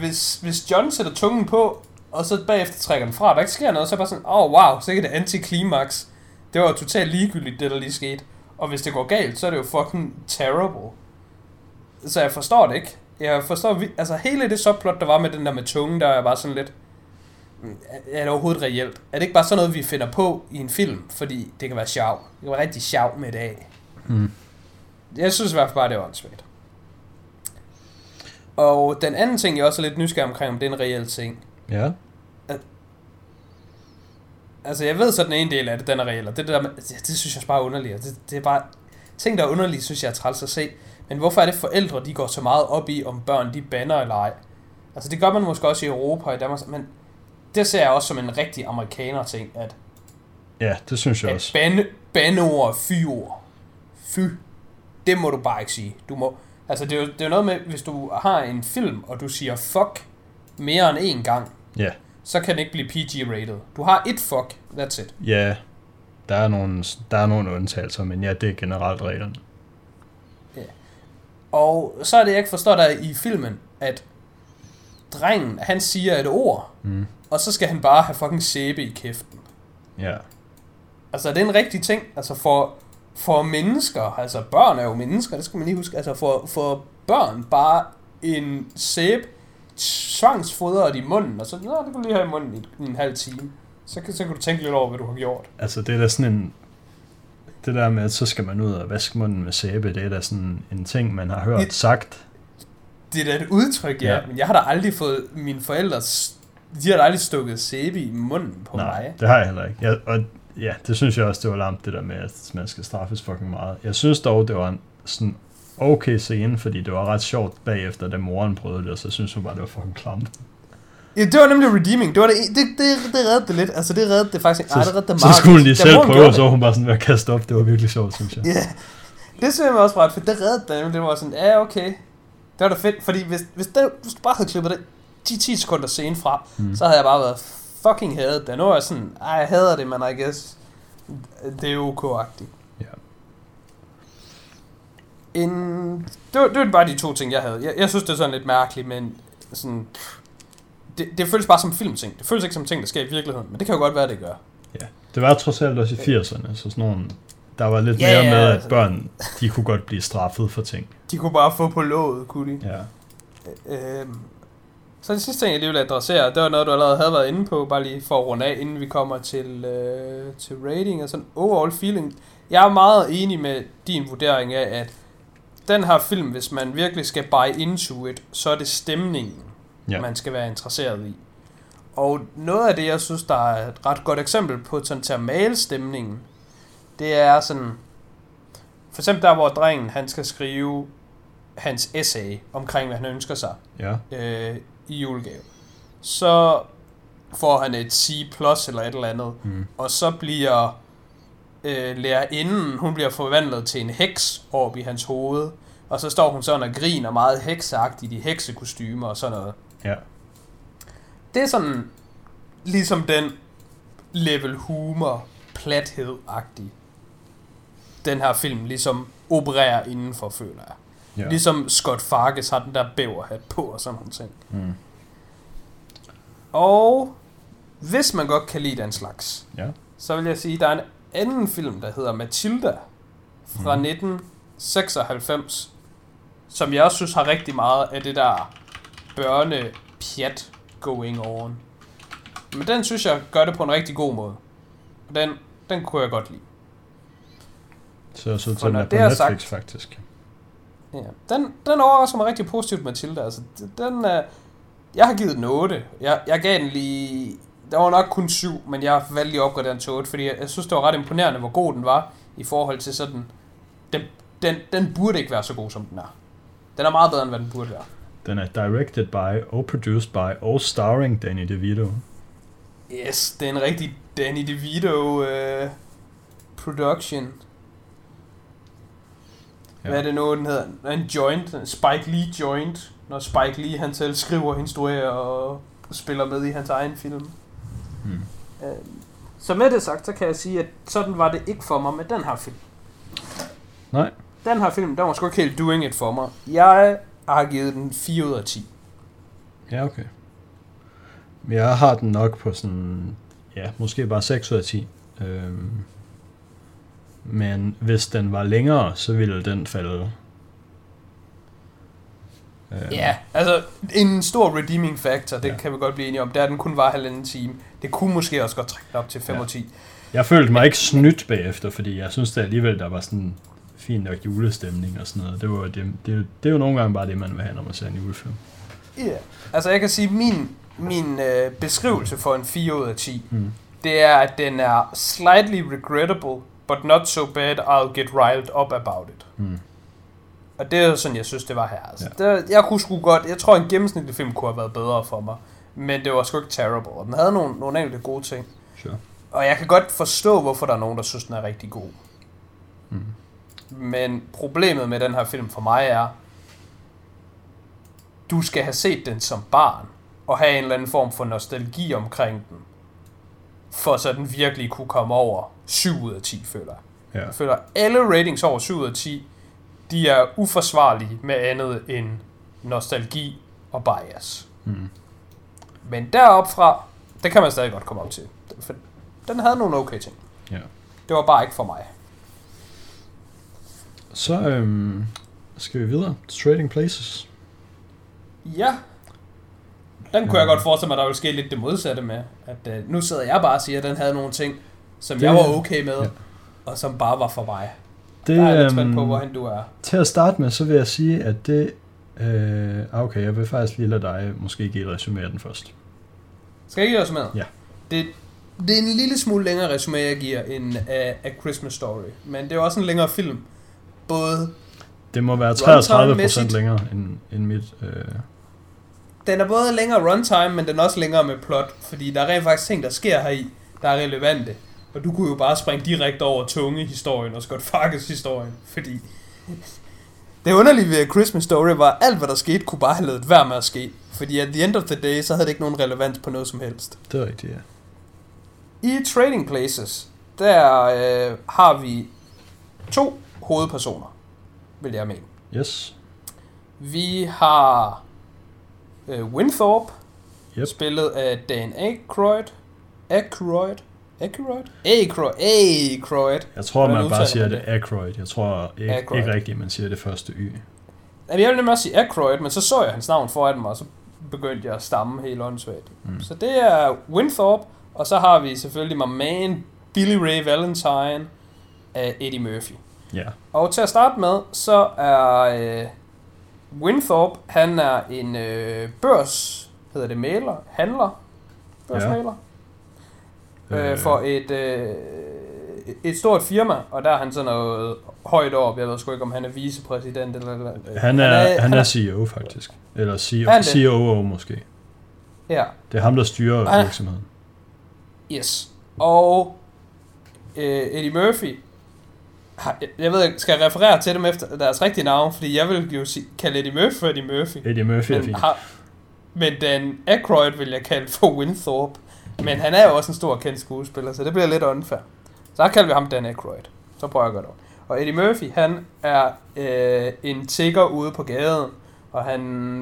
hvis, hvis John sætter tungen på, og så bagefter trækker den fra, der ikke sker noget, så er jeg bare sådan, åh oh, wow, så er det antiklimaks. Det var jo totalt ligegyldigt, det der lige skete. Og hvis det går galt, så er det jo fucking terrible. Så jeg forstår det ikke. Jeg forstår, altså hele det subplot, der var med den der med tungen, der er bare sådan lidt, er det overhovedet reelt? Er det ikke bare sådan noget, vi finder på i en film, fordi det kan være sjov? Det kan være rigtig sjov med det af. Mm. Jeg synes i hvert fald bare, det var åndssvagt. Og den anden ting, jeg også er lidt nysgerrig omkring, om det er en reel ting. Ja. Altså, jeg ved så, at den ene del af det, den er reel, og det, der, det, det synes jeg bare er underligt. og Det, det er bare, ting, der er underlige, synes jeg er træls at se. Men hvorfor er det forældre, de går så meget op i, om børn, de banner eller ej? Altså, det gør man måske også i Europa og i Danmark, men det ser jeg også som en rigtig amerikaner ting, at, Ja, det synes jeg at også. bande, bandeord er fyord. Fy. det må du bare ikke sige. Du må, altså det er, jo, det er jo noget med, hvis du har en film, og du siger fuck mere end en gang, Ja, så kan den ikke blive PG-rated. Du har et fuck, that's it. ja der, er nogle, der er nogle undtagelser, men ja, det er generelt reglerne. Og så er det, jeg ikke forstår der i filmen, at drengen, han siger et ord, Mm. og så skal han bare have fucking sæbe i kæften. Ja, Altså, er det en rigtig ting? Altså, for, for mennesker, altså børn er jo mennesker, det skal man lige huske, altså for, for børn, bare en sæbe tvangsfodret i munden, og så, nå, det kan du lige have i munden i, i en halv time. Så kan, så kan du tænke lidt over, hvad du har gjort. altså det er da sådan en... Det der med, at så skal man ud og vaske munden med sæbe, det er da sådan en ting, man har hørt Et- sagt. Det er da et udtryk, ja, Ja. ja. men jeg har da aldrig fået mine forældres, de har da aldrig stukket sæbe i munden på Nej, mig. det har jeg heller ikke. Jeg, og ja, det synes jeg også, det var larmt, det der med, at man skal straffes fucking meget. Jeg synes dog, det var en sådan okay scene, fordi det var ret sjovt bagefter, da moren prøvede det, og så synes hun bare, det var fucking klamt. Ja, det var nemlig redeeming. Det, var det, det, det, det reddede det lidt. Altså, det reddede det faktisk ikke. Ej, det reddede det så meget. skulle hun lige Da selv prøve, og så hun bare sådan ved at kaste op. Det var virkelig sjovt, synes jeg. Ja, det synes jeg også ret fedt. Det reddede det. Det var sådan, ja, okay. Det var da fedt, fordi hvis, hvis, det, hvis du bare havde klippet det 10, 10 sekunder scene fra, Mm. så havde jeg bare været fucking hadet det. Nu er jeg sådan, ej, jeg hader det, men I guess, det er ok-agtigt. Ja. En, det, var, det var bare de to ting, jeg havde. Jeg, jeg synes, det er sådan lidt mærkeligt, men sådan, det, det føles bare som filmting. Det føles ikke som ting, der sker i virkeligheden, men det kan jo godt være, det gør. Det var trods alt også i 80'erne, så sådan nogle, der var lidt Ja, mere ja, med, at altså. børn, de kunne godt blive straffet for ting. De kunne bare få på låget, kunne de. Ja. Øhm, så det sidste ting, jeg lige vil adressere, det var noget, du allerede havde været inde på, bare lige for at runde af, inden vi kommer til, øh, til rating og sådan overall feeling. Jeg er meget enig med din vurdering af, at den her film, hvis man virkelig skal buy into it, så er det stemningen, Ja. man skal være interesseret i. Og noget af det, jeg synes, der er et ret godt eksempel på sådan til at male stemningen, det er sådan, for eksempel der, hvor drengen, han skal skrive hans essay omkring, hvad han ønsker sig Ja. øh, i julegave. Så får han et C plus eller et eller andet, Mm. og så bliver øh, lærerinden, hun bliver forvandlet til en heks op i hans hoved, og så står hun sådan og griner meget hekseagtigt i heksekostymer og sådan noget. Ja. Det er sådan ligesom den level humor, plathed-agtig, den her film ligesom opererer indenfor, føler jeg. Ja. Ligesom Scott Fargus har den der bæverhat på og sådan nogle ting. Mm. Og hvis man godt kan lide den slags, Ja. så vil jeg sige, at der er en anden film, der hedder Matilda fra Mhm. 1996, som jeg også synes har rigtig meget af det der børne-pjat going on. Men den synes jeg gør det på en rigtig god måde. Og den, den kunne jeg godt lide. Så så For til den er på det Netflix, sagt- faktisk. Ja. Den, den overrasker mig rigtig positivt, Matilda. Altså, den er... Jeg har givet den 8. Jeg, jeg gav den lige... Der var nok kun 7, men jeg valgte lige at opgradere den til 8, fordi jeg, jeg synes, det var ret imponerende, hvor god den var, i forhold til sådan... Den, den, den burde ikke være så god, som den er. Den er meget bedre, end hvad den burde være. Den er directed by og produced by og starring Danny DeVito. Yes, det er en rigtig Danny DeVito uh, production. Ja. Hvad er det nu, den hedder? En joint, en Spike Lee joint, når Spike Lee han selv skriver, instruerer og spiller med i hans egen film. Mm. Øh, Så med det sagt, så kan jeg sige, at sådan var det ikke for mig med den her film. Nej. Den her film, den var sgu ikke helt doing it for mig. Jeg har givet den 4 ud af 10. Ja, okay. Men jeg har den nok på sådan, ja, måske bare 6 ud af 10. Øhm, men hvis den var længere, så ville den falde. Øhm, Ja, altså en stor redeeming factor, det Ja. kan vi godt blive enige om, det er, at den kun var halvanden time. Det kunne måske også godt trække den op til 5 Ja. og 10. Jeg følte mig ikke snydt bagefter, fordi jeg synes det alligevel, der var sådan fin nok julestemning og sådan noget. Det, var, det, det, det er jo nogle gange bare det, man vil have, når man ser en julefilm. Ja. Yeah. Altså jeg kan sige, min, min øh, beskrivelse for en 4 ud af 10, Mm. det er, at den er slightly regrettable, but not so bad, I'll get riled up about it. Mm. Og det er jo sådan, jeg synes, det var her. Altså, Ja. det, jeg kunne sgu godt, jeg tror, en gennemsnitlig film kunne have været bedre for mig. Men det var sgu ikke terrible, og den havde nogle, nogle enkelte gode ting. Sure. Og jeg kan godt forstå, hvorfor der er nogen, der synes, den er rigtig god. Mm. Men problemet med den her film for mig er, du skal have set den som barn, og have en eller anden form for nostalgi omkring den, for så den virkelig kunne komme over 7 ud af 10, føler jeg. Ja. Jeg føler, alle ratings over 7 ud af 10, de er uforsvarlige med andet end nostalgi og bias. Mm. Men derop fra, det kan man stadig godt komme op til. For den havde nogle okay ting. Ja. Det var bare ikke for mig. Så øhm, skal vi videre til Trading Places. Ja. Den kunne jeg godt forestille mig, der ville ske lidt det modsatte med. At øh, nu sidder jeg bare og siger, at den havde nogle ting, som Det- jeg var okay med, ja. og som bare var for mig. Det, Der er lidt spændt på, øhm, hvorhen du er. Til at starte med, så vil jeg sige, at det... Øh, ah, okay, jeg vil faktisk lige lade dig måske give et resumé af den først. Skal jeg give dig med? Ja. Det, det er en lille smule længere resume, jeg giver, end af, af Christmas Story. Men det er også en længere film. Både, Det må være 33 Runtime-mæssigt. procent længere end, end mit... Øh, den er både længere runtime, men den er også længere med plot. Fordi der er rent faktisk ting, der sker her i, der er relevante. Og du kunne jo bare springe direkte over tunge historien og Scott Farkas historien. Fordi det underlige ved Christmas Story var, at alt hvad der skete, kunne bare have lavet være med at ske. Fordi at the end of the day, så havde det ikke nogen relevans på noget som helst. det er rigtigt, ja. I Trading Places, der øh, har vi to hovedpersoner, vil jeg mene. Yes. Vi har øh, Winthorpe, Yep. spillet af Dan Aykroyd. Aykroyd? Aykroyd? Aykroyd. Aykroyd. Jeg tror, man bare siger det Aykroyd. Jeg tror ikke, Aykroyd. ikke rigtigt, man siger det første Y. Jamen, jeg vil nemlig også sige Aykroyd, men så så jeg hans navn foran mig, og så begyndte jeg at stamme helt åndssvagt. Mm. Så det er Winthorpe, og så har vi selvfølgelig my man, Billy Ray Valentine af Eddie Murphy. Ja. Og til at starte med, så er øh, Winthorpe, han er en øh, børs, hedder det maler, handler, børsmaler, ja. Øh, for et, øh, et stort firma, og der er han sådan noget højt op, jeg ved sgu ikke, om han er vicepræsident eller... eller øh, Han er, han er CEO, faktisk. Eller CEO, Er han? COO måske. Ja, Det er ham, der styrer Han- virksomheden. yes. Og øh, Eddie Murphy, jeg ved ikke, skal jeg referere til dem efter deres rigtige navn, fordi jeg vil jo sige, kalde Eddie Murphy for Eddie Murphy. Eddie Murphy er Men, fint. har, men Dan Aykroyd vil jeg kalde for Winthorpe. Men han er jo også en stor kendt skuespiller, så det bliver lidt unfair. Så kalder vi ham Dan Aykroyd. Så prøver jeg at gøre det. Og Eddie Murphy, han er øh, en tigger ude på gaden, og han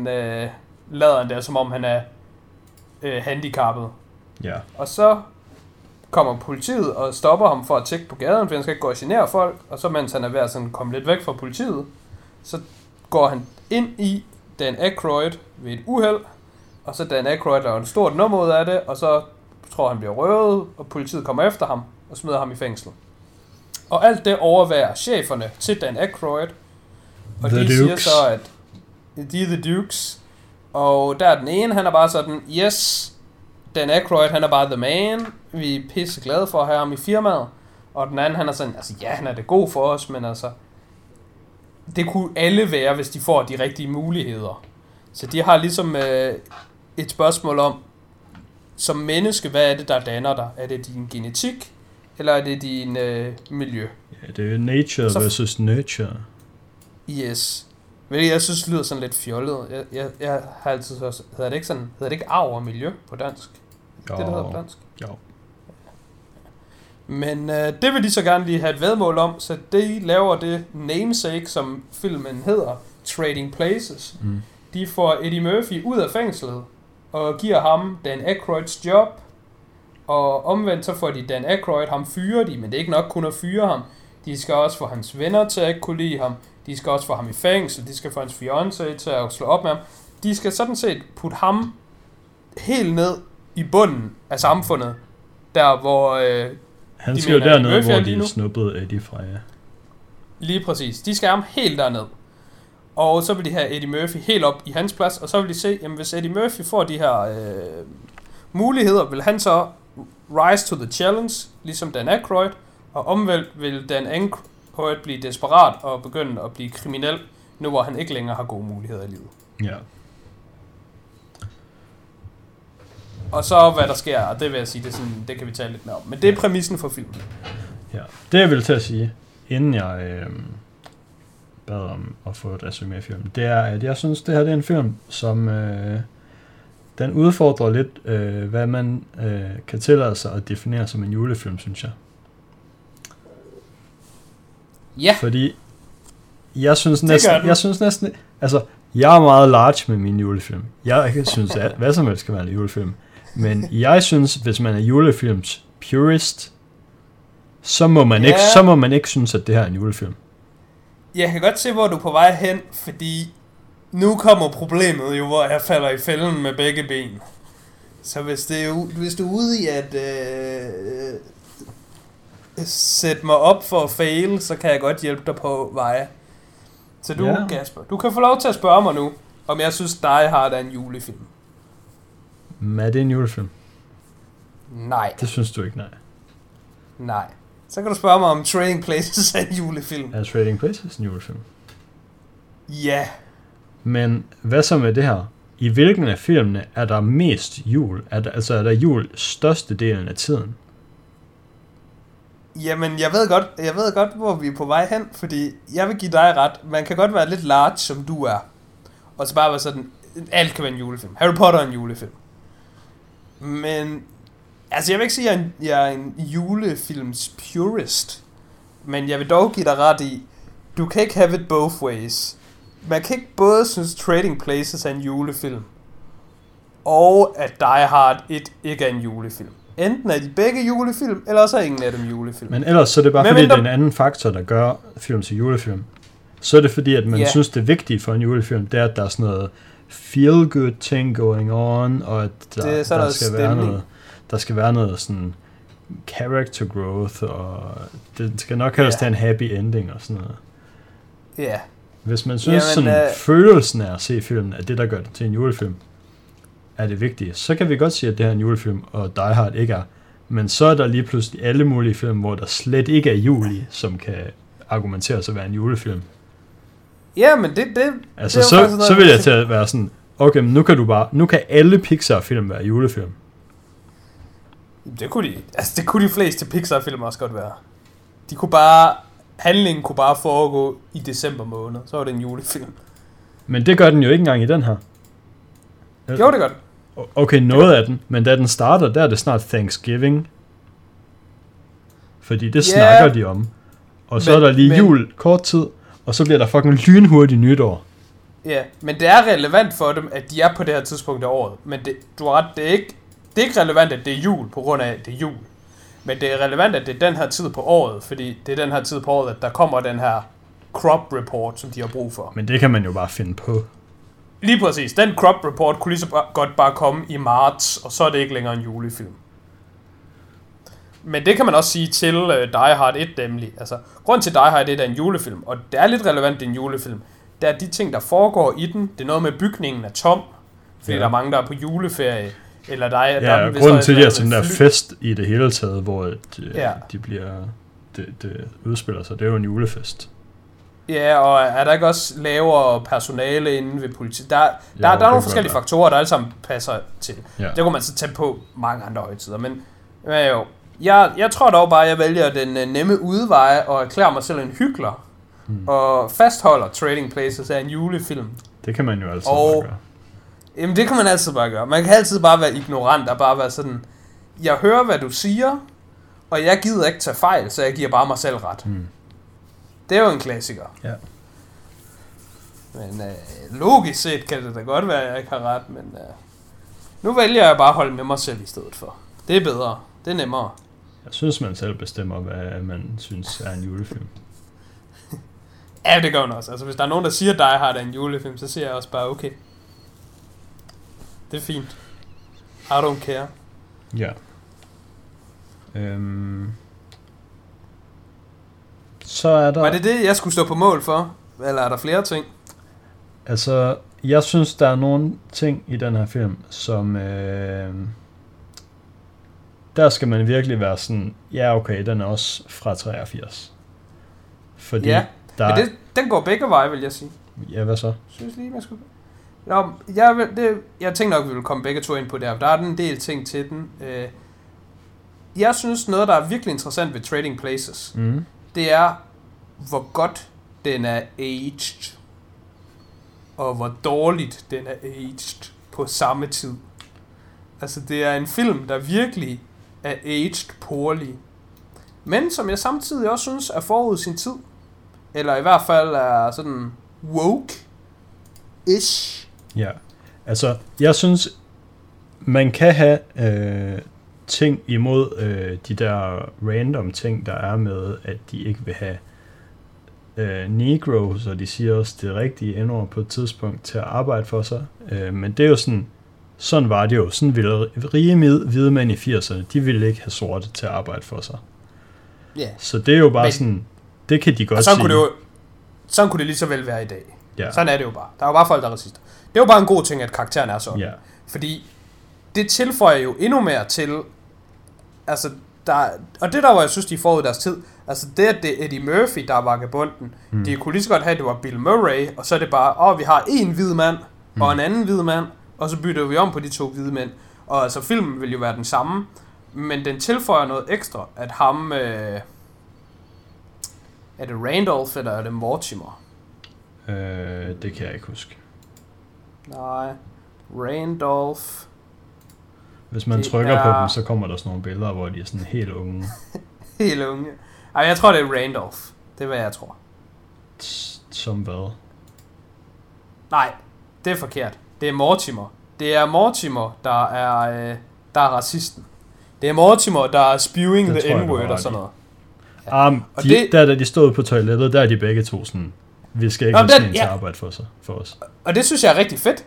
øh, lader endda, som om han er øh, handicappet. Ja. Og så kommer politiet og stopper ham for at tjekke på gaden, for han skal ikke gå og genere folk. Og så mens han er ved at sådan komme lidt væk fra politiet, så går han ind i Dan Aykroyd ved et uheld. Og så Dan Aykroyd laver en stort nummer ud af det, og så tror han bliver røvet, og politiet kommer efter ham og smider ham i fængsel. Og alt det overværer cheferne til Dan Aykroyd. Og The de siger Dukes. så, at de er The Dukes. Og der er den ene, han er bare sådan, yes, Dan Aykroyd, han er bare the man. Vi er pisse glade for at have ham i firmaet. Og den anden, han er sådan, altså ja, han er det god for os, men altså, det kunne alle være, hvis de får de rigtige muligheder. Så de har ligesom øh, et spørgsmål om, som menneske, hvad er det, der danner dig? Er det din genetik, eller er det din øh, miljø? ja. det er nature Så- versus nurture. Yes. Hvilket jeg synes lyder sådan lidt fjollet. Jeg, jeg, jeg har altid hørt, hedder det ikke sådan, hedder det ikke arv og miljø på dansk? Jo. Det, det hedder på dansk. Jo. Men øh, det vil de så gerne lige have et vedmål om, så de laver det namesake, som filmen hedder, Trading Places. Mm. De får Eddie Murphy ud af fængslet, og giver ham Dan Aykroyds job, og omvendt så får de Dan Aykroyd, ham fyrer de, men det er ikke nok kun at fyre ham. De skal også få hans venner til at ikke kunne lide ham, de skal også få ham i fængsel, de skal få hans fiancé til at slå op med ham. De skal sådan set putte ham helt ned i bunden af samfundet, der hvor øh, Han skal jo dernede, er hvor de snuppede Eddie fra, ja. Lige præcis. De skal ham helt derned. Og så vil de have Eddie Murphy helt op i hans plads, og så vil de se, jamen hvis Eddie Murphy får de her øh, muligheder, vil han så rise to the challenge, ligesom Dan Aykroyd, og omvendt vil Dan Aykroyd blive desperat og begynde at blive kriminel, nu hvor han ikke længere har gode muligheder i livet. Ja. Og så hvad der sker, og det vil jeg sige, det, sådan, det kan vi tale lidt mere om. Men det er præmissen for filmen. ja. Det jeg vil til at sige, inden jeg øh, bad om at få et resumé af filmen, det er, at jeg synes, det her det er en film, som øh, den udfordrer lidt, øh, hvad man øh, kan tillade sig at definere som en julefilm, synes jeg. Ja, Fordi jeg synes næsten, jeg synes næsten, altså, jeg er meget large med min julefilm. Jeg synes, at hvad som helst skal være en julefilm. Men jeg synes, hvis man er julefilms purist, så må man, ikke, Ja. så må man ikke synes, at det her er en julefilm. Jeg kan godt se, hvor du er på vej hen, fordi nu kommer problemet jo, hvor jeg falder i fælden med begge ben. Så hvis, det er, hvis du er ude i at øh, sætte mig op for at fail, så kan jeg godt hjælpe dig på veje. Så du, ja. Kasper, du kan få lov til at spørge mig nu, om jeg synes, Die Hard er en julefilm. Men er det en julefilm? Nej, Det synes du ikke, nej. nej. Så kan du spørge mig, om Trading Places er en julefilm. Er Trading Places en julefilm? Ja. Men hvad så med det her? I hvilken af filmene er der mest jul? Er der, altså er der jul største delen af tiden? Jamen, jeg ved, godt, jeg ved godt, hvor vi er på vej hen, fordi jeg vil give dig ret. Man kan godt være lidt large, som du er. Og så bare være sådan, alt kan være en julefilm. Harry Potter er en julefilm. Men, altså jeg vil ikke sige, at jeg er en, jeg er en julefilms purist. Men jeg vil dog give dig ret i, du kan ikke have it both ways. Man kan ikke både synes Trading Places er en julefilm, og at Die Hard 1 ikke er en julefilm. Enten er de begge julefilm, eller så er ingen af dem julefilm. Men ellers så er det bare Men fordi, mindre- det er en anden faktor, der gør film til julefilm. Så er det fordi, at man Ja. synes, det vigtige for en julefilm, det er, at der er sådan noget feel-good ting going on, og at der, Det er sådan der skal være stemning. noget, der skal være noget sådan character growth, og det skal nok helst Ja. have en happy ending og sådan noget. Ja. Hvis man synes, Jamen, sådan, øh, følelsen af at se filmen, er det, der gør det til en julefilm, er det vigtige, så kan vi godt sige, at det her er en julefilm, og Die Hard ikke er. Men så er der lige pludselig alle mulige film, hvor der slet ikke er jul i, som kan argumenteres at være en julefilm. Ja, men det, det, Altså, det så, noget, så vil jeg jeg til at være sådan, okay, men nu kan du bare, nu kan alle Pixar-film være julefilm. Det kunne de, altså det kunne de fleste Pixar-film også godt være. De kunne bare, handlingen kunne bare foregå i december måned, så var det en julefilm. Men det gør den jo ikke engang i den her. Jo, det gør det. Okay, noget af den, men da den starter, der er det snart Thanksgiving. Fordi det Ja, snakker de om. Og så men- er der lige men- jul kort tid, og så bliver der fucking lynhurtigt nytår. Ja, men det er relevant for dem, at de er på det her tidspunkt af året. Men det, du har ret, det er, ikke, det er ikke relevant, at det er jul, på grund af, at det er jul. Men det er relevant, at det er den her tid på året, fordi det er den her tid på året, at der kommer den her crop report, som de har brug for. Men det kan man jo bare finde på. Lige præcis. Den crop report kunne lige så godt bare komme i marts, og så er det ikke længere en julefilm. Men det kan man også sige til uh, Die Hard 1 nemlig. Altså, grund til Die Hard 1 er en julefilm, og det er lidt relevant, det er en julefilm. Det er de ting, der foregår i den. Det er noget med bygningen er tom, fordi ja. der er mange, der er på juleferie. Eller der er, der Ja, er vist grunden også til, at de har sådan der fest i det hele taget, hvor de, Ja. de bliver, det, det udspiller sig, det er jo en julefest. Ja, og er der ikke også lavere personale inde ved politiet? Der, der, Jo, der, der er nogle forskellige være. faktorer, der alle sammen passer til. Ja. Det kunne man så tage på mange andre højtider, men ja, jo. Jeg, jeg tror dog bare, at jeg vælger den øh, nemme udveje og erklærer mig selv en hyggelig. Hmm. Og fastholder Trading Places er en julefilm. Det kan man jo altid Og- gøre. Jamen det kan man altid bare gøre. Man kan altid bare være ignorant og bare være sådan, jeg hører hvad du siger, og jeg gider ikke tage fejl, så jeg giver bare mig selv ret. Hmm. Det er jo en klassiker. Ja. Men øh, logisk set kan det da godt være, at jeg ikke har ret, men øh, nu vælger jeg bare at holde med mig selv i stedet for. Det er bedre. Det er nemmere. Jeg synes, man selv bestemmer, hvad man synes er en julefilm. Ja, det gør man også. Altså, hvis der er nogen, der siger, at Die Hard er en julefilm, så siger jeg også bare, okay. Det er fint. I don't care. Ja. Øhm. Så er der... Var det det, jeg skulle stå på mål for? Eller er der flere ting? Altså, jeg synes, der er nogle ting i den her film, som... Øh, der skal man virkelig være sådan, ja okay, den er også fra 83. Fordi Ja, der Men det, den går begge veje, vil jeg sige. Ja, hvad så? Synes lige, man skulle... Nå, jeg, det, jeg tænkte nok, vi ville komme begge to ind på det her. Der er en del ting til den. Øh, jeg synes, noget, der er virkelig interessant ved Trading Places, Mm. det er, hvor godt den er aged, og hvor dårligt den er aged på samme tid. Altså, det er en film, der virkelig er aged poorly. Men som jeg samtidig også synes er forud sin tid. Eller i hvert fald er sådan woke-ish. Ja, altså, jeg synes, man kan have øh, ting imod øh, de der random ting, der er med, at de ikke vil have øh, Negroes, og de siger også det rigtige endnu på et tidspunkt til at arbejde for sig. Øh, men det er jo sådan, sådan var det jo. Sådan ville rige hvide mænd i 80'erne, de ville ikke have sorte til at arbejde for sig. Ja. Yeah. Så det er jo bare men, sådan, det kan de godt sådan sige. Kunne det jo, sådan kunne det lige så vel være i dag. Ja. Sådan er det jo bare. Der er jo bare folk, der er racister. Det er jo bare en god ting, at karakteren er sådan. Ja. Fordi det tilføjer jo endnu mere til, altså, der, og det der, hvor jeg synes, de får ud deres tid, altså det, at det er Eddie Murphy, der er vagabunden, mm. de kunne lige så godt have, at det var Bill Murray, og så er det bare, åh, oh, vi har en hvid mand, mm. og en anden hvid mand, og så bytter vi om på de to hvide mænd. Og altså, filmen vil jo være den samme, men den tilføjer noget ekstra, at ham, øh, er det Randolph, eller er det Mortimer? Øh, det kan jeg ikke huske. Nej, Randolph... Hvis man Det trykker på er- dem, så kommer der sådan nogle billeder, hvor de er sådan helt unge. Helt unge. Ej, jeg tror, det er Randolph. Det er, hvad jeg tror. Som hvad? Nej, det er forkert. Det er Mortimer. Det er Mortimer, der er, øh, der er racisten. Det er Mortimer, der er spewing Det the n-word og sådan noget. Ja. Um, Og de, det- Der, da de stod på toilettet, der er de begge to sådan, vi skal ikke Nå, have den- sådan en til ja. at arbejde for, sig, for os. Og det synes jeg er rigtig fedt.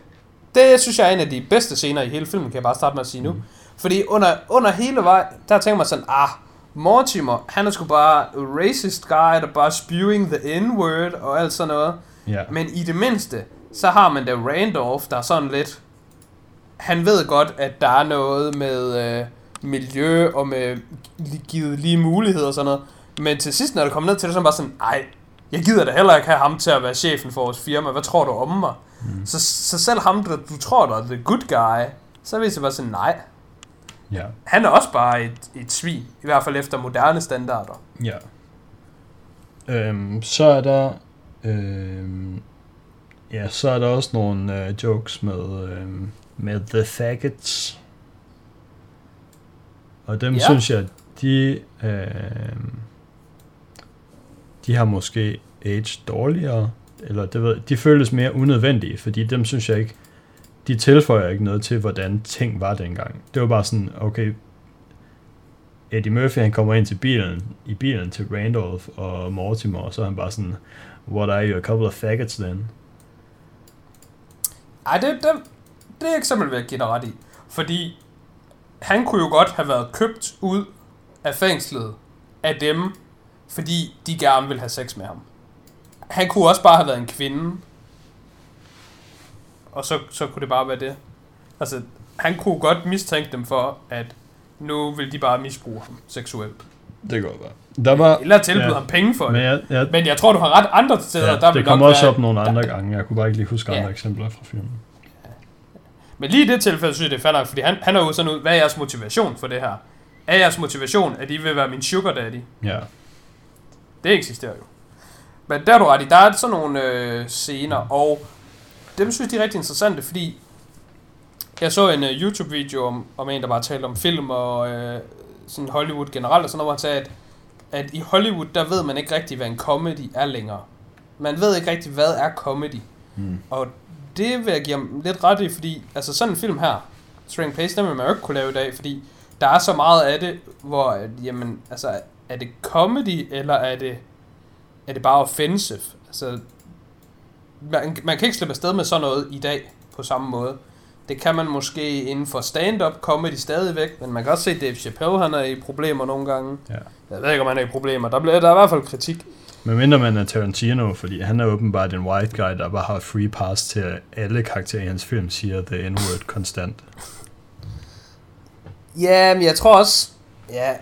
Det synes jeg er en af de bedste scener i hele filmen, kan jeg bare starte med at sige nu. Mm. Fordi under, under hele vej, der tænker man sådan, ah, Mortimer, han er sgu bare racist guy, der bare spewing the n-word og alt sådan noget. Ja. Men i det mindste, så har man da Randolph, der er sådan lidt... Han ved godt, at der er noget med øh, miljø og med givet lige muligheder og sådan noget. Men til sidst, når det kommer ned til det, så er man bare sådan, ej, jeg gider da heller ikke have ham til at være chefen for vores firma. Hvad tror du om mig? Mm. Så, så selv ham, der du tror, der er the good guy, så viser bare sådan, nej. Ja. Han er også bare et, et svin, i hvert fald efter moderne standarder. Ja. Øhm, så er der... Øhm, ja, så er der også nogle øh, jokes med, øhm, med The Faggots. Og dem Ja. synes jeg, de... Øhm, de har måske age dårligere, eller det ved, de føles mere unødvendige, fordi dem synes jeg ikke, de tilføjer ikke noget til, hvordan ting var dengang. Det var bare sådan, okay, Eddie Murphy, han kommer ind til bilen, i bilen til Randolph og Mortimer, og så er han bare sådan, what are you, a couple of faggots then? Ej, det, det, det er ikke simpelthen ved at give dig ret i. Fordi han kunne jo godt have været købt ud af fængslet af dem, fordi de gerne vil have sex med ham. Han kunne også bare have været en kvinde. Og så, så kunne det bare være det. Altså, han kunne godt mistænke dem for, at nu vil de bare misbruge ham seksuelt. Det kan godt være. Der var, Eller tilbyde ja. ham penge for men det. jeg, jeg, Men jeg tror, du har ret andre steder. ja, der det kommer nok også være, op nogle andre der, gange, jeg kunne bare ikke lige huske Ja. andre eksempler fra filmen. Men lige i det tilfælde synes jeg, det er fair nok, fordi han, han er jo sådan ud, hvad er jeres motivation for det her? Er jeres motivation, at I vil være min sugar daddy? Ja, Det eksisterer jo. Men der er du ret i, der er sådan nogle øh, scener, og dem synes de er rigtig interessante, fordi jeg så en uh, YouTube-video om, om en, der bare talte om film og øh, sådan Hollywood generelt, og sådan noget, hvor han sagde, at, at i Hollywood, der ved man ikke rigtig, hvad en comedy er længere. Man ved ikke rigtig, hvad er comedy. mm. Og det vil jeg give ham lidt ret i, fordi altså sådan en film her, String Pace, den vil man jo ikke kunne lave i dag, fordi der er så meget af det, hvor, at, jamen, altså, er det comedy, eller er det, er det bare offensive? Altså, man, man kan ikke slippe afsted med sådan noget i dag, på samme måde. Det kan man måske inden for stand-up comedy stadigvæk, men man kan også se, at Dave Chappelle, han er i problemer nogle gange. ja. Jeg ved ikke, om han er i problemer. Der, bliver, der er i hvert fald kritik. Men mindre man er Tarantino, fordi han er åbenbart en white guy, der bare har free pass til at alle karakterer i hans film, siger the n-word konstant. Ja, men jeg tror også... Ja,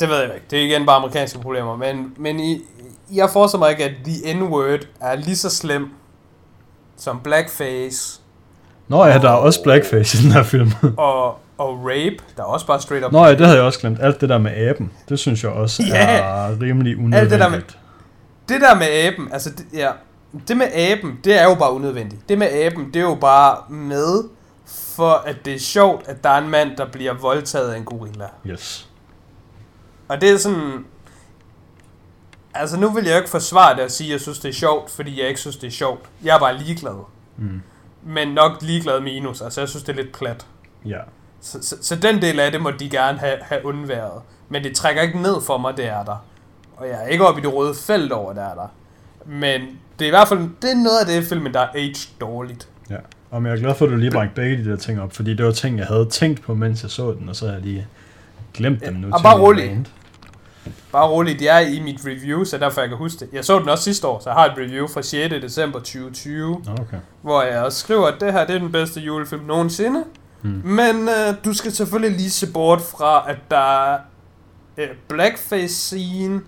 det ved jeg ikke. Det er igen bare amerikanske problemer. Men, men i, jeg forestiller mig ikke, at the n-word er lige så slem som blackface Nå ja, der er også blackface i den her film. og, og rape, der er også bare straight up. Nå ja, det havde jeg også glemt. Alt det der med aben, det synes jeg også Ja. er rimelig Alt det der med- unødvendigt. det der med aben, altså det, ja, det med aben, det er jo bare unødvendigt. Det med aben, det er jo bare med, for at det er sjovt, at der er en mand, der bliver voldtaget af en gorilla. Yes. Og det er sådan... Altså nu vil jeg jo ikke forsvare det og sige, at jeg synes, det er sjovt, fordi jeg ikke synes, det er sjovt. Jeg er bare ligeglad. Mm. Men nok ligeglad minus. Altså jeg synes, det er lidt plat. Ja. Så, så, så den del af det må de gerne have, have undværet. Men det trækker ikke ned for mig, det er der. Og jeg er ikke oppe i det røde felt over, det er der. Men det er i hvert fald det er noget af det filmen, der er aged dårligt. Ja. Og jeg er glad for, at du lige bragte begge de der ting op, fordi det var ting, jeg havde tænkt på, mens jeg så den, og så har jeg lige glemt dem nu. og til bare rolig. Bare roligt, det er i mit review, så derfor jeg kan huske det. Jeg så den også sidste år, så jeg har et review fra 6. december 2020, Nå, okay. hvor jeg også skriver, at det her det er den bedste julefilm nogensinde. Hmm. Men øh, du skal selvfølgelig lige se bort fra, at der er øh, blackface scene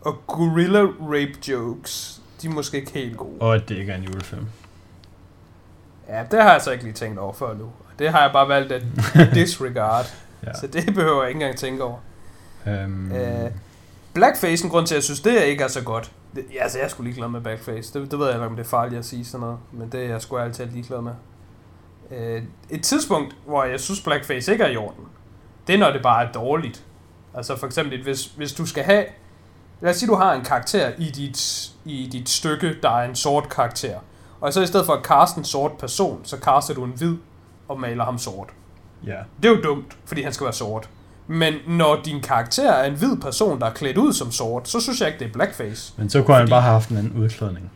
og gorilla rape jokes. De er måske ikke helt gode. Og at det ikke er en julefilm. Ja, det har jeg så ikke lige tænkt over før nu. Og Det har jeg bare valgt at disregard. Ja. Så det behøver jeg ikke engang tænke over. Um, Øh, Blackface, en grund til, at jeg synes, det ikke er så godt. Det, ja, altså, jeg er sgu ligeglad med Blackface. Det, det ved jeg ikke, om det er farligt at sige sådan noget. Men det er jeg sgu altid ligeglad med. Øh, et tidspunkt, hvor jeg synes, Blackface ikke er i orden, det er, når det bare er dårligt. Altså for eksempel, hvis, hvis du skal have... Lad os sige, du har en karakter i dit, i dit stykke, der er en sort karakter. Og så i stedet for at kaste en sort person, så kaster du en hvid og maler ham sort. Ja. Det er jo dumt, fordi han skal være sort. Men når din karakter er en hvid person, der er klædt ud som sort, så synes jeg ikke, det er blackface. Men så kunne han Fordi- bare have haft en anden udklædning.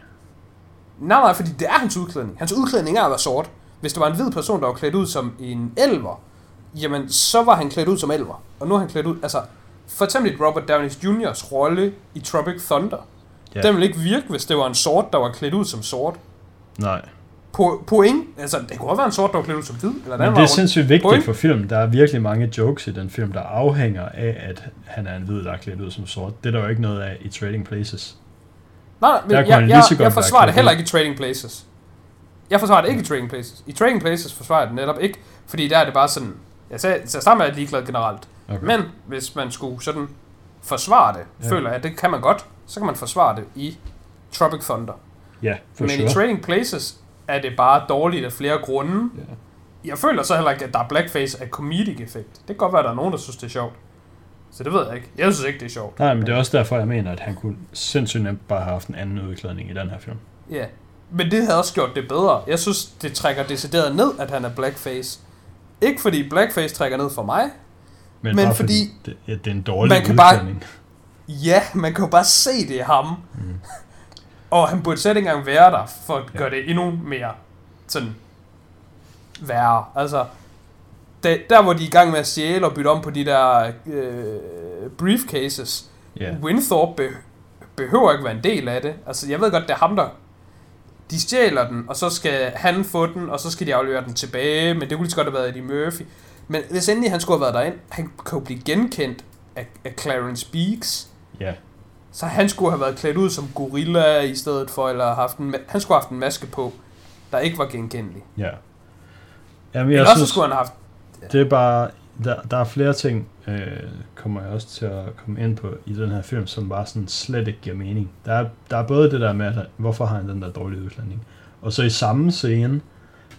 Nej, nej, fordi det er hans udklædning. Hans udklædning er at være sort. Hvis det var en hvid person, der var klædt ud som en elver, jamen så var han klædt ud som elver. Og nu er han klædt ud, altså for eksempel Robert Downey Jr.'s rolle i Tropic Thunder. Ja. Den ville ikke virke, hvis det var en sort, der var klædt ud som sort. Nej. På, point, altså det kunne også være en sort, der var som hvid. Eller Men det er sindssygt vigtigt Point. for film. Der er virkelig mange jokes i den film, der afhænger af, at han er en hvid, der er klædt ud som sort. Det er der jo ikke noget af i Trading Places. Nej, men jeg, jeg, jeg, jeg forsvarer det heller ikke i Trading Places. Jeg forsvarer det ikke i Trading Places. I Trading Places forsvarer jeg det netop ikke, fordi der er det bare sådan... Jeg sagde, så sammen er jeg ligeglad generelt. Okay. Men hvis man skulle sådan forsvare det, ja. føler jeg, at det kan man godt, så kan man forsvare det i Tropic Thunder. Ja, for Men sure. i Trading Places er det bare dårligt af flere grunde. Ja. Jeg føler så heller ikke, at der er blackface af comedic effekt. Det kan godt være, at der er nogen, der synes, det er sjovt. Så det ved jeg ikke. Jeg synes ikke, det er sjovt. Nej, men det er også derfor, jeg mener, at han kunne sindssygt nemt bare have haft en anden udklædning i den her film. Ja, men det havde også gjort det bedre. Jeg synes, det trækker decideret ned, at han er blackface. Ikke fordi blackface trækker ned for mig. Men, Men bare fordi- det, ja, det er en dårlig Man kan bare- udklædning. Ja, man kan jo bare se det i ham. Mm. Og han burde slet ikke engang være der, for at Ja. gøre det endnu mere sådan værre. Altså, der, der hvor de er i gang med at stjæle og bytte om på de der øh, briefcases, Ja. Winthorpe be- behøver ikke være en del af det. Altså, jeg ved godt, det er ham, der... De stjæler den, og så skal han få den, og så skal de aflevere den tilbage, men det kunne lige så godt have været Eddie Murphy. Men hvis endelig han skulle have været derind, han kunne jo blive genkendt af, af Clarence Beeks, ja. Så han skulle have været klædt ud som gorilla i stedet for, eller haft en, han skulle have haft en maske på, der ikke var genkendelig. Ja. Jamen, Eller jeg så synes, skulle han have haft... det er bare, der, der er flere ting, øh, kommer jeg også til at komme ind på i den her film, som bare sådan slet ikke giver mening. Der er, der er både det der med, at hvorfor har han den der dårlige udklædning, og så i samme scene,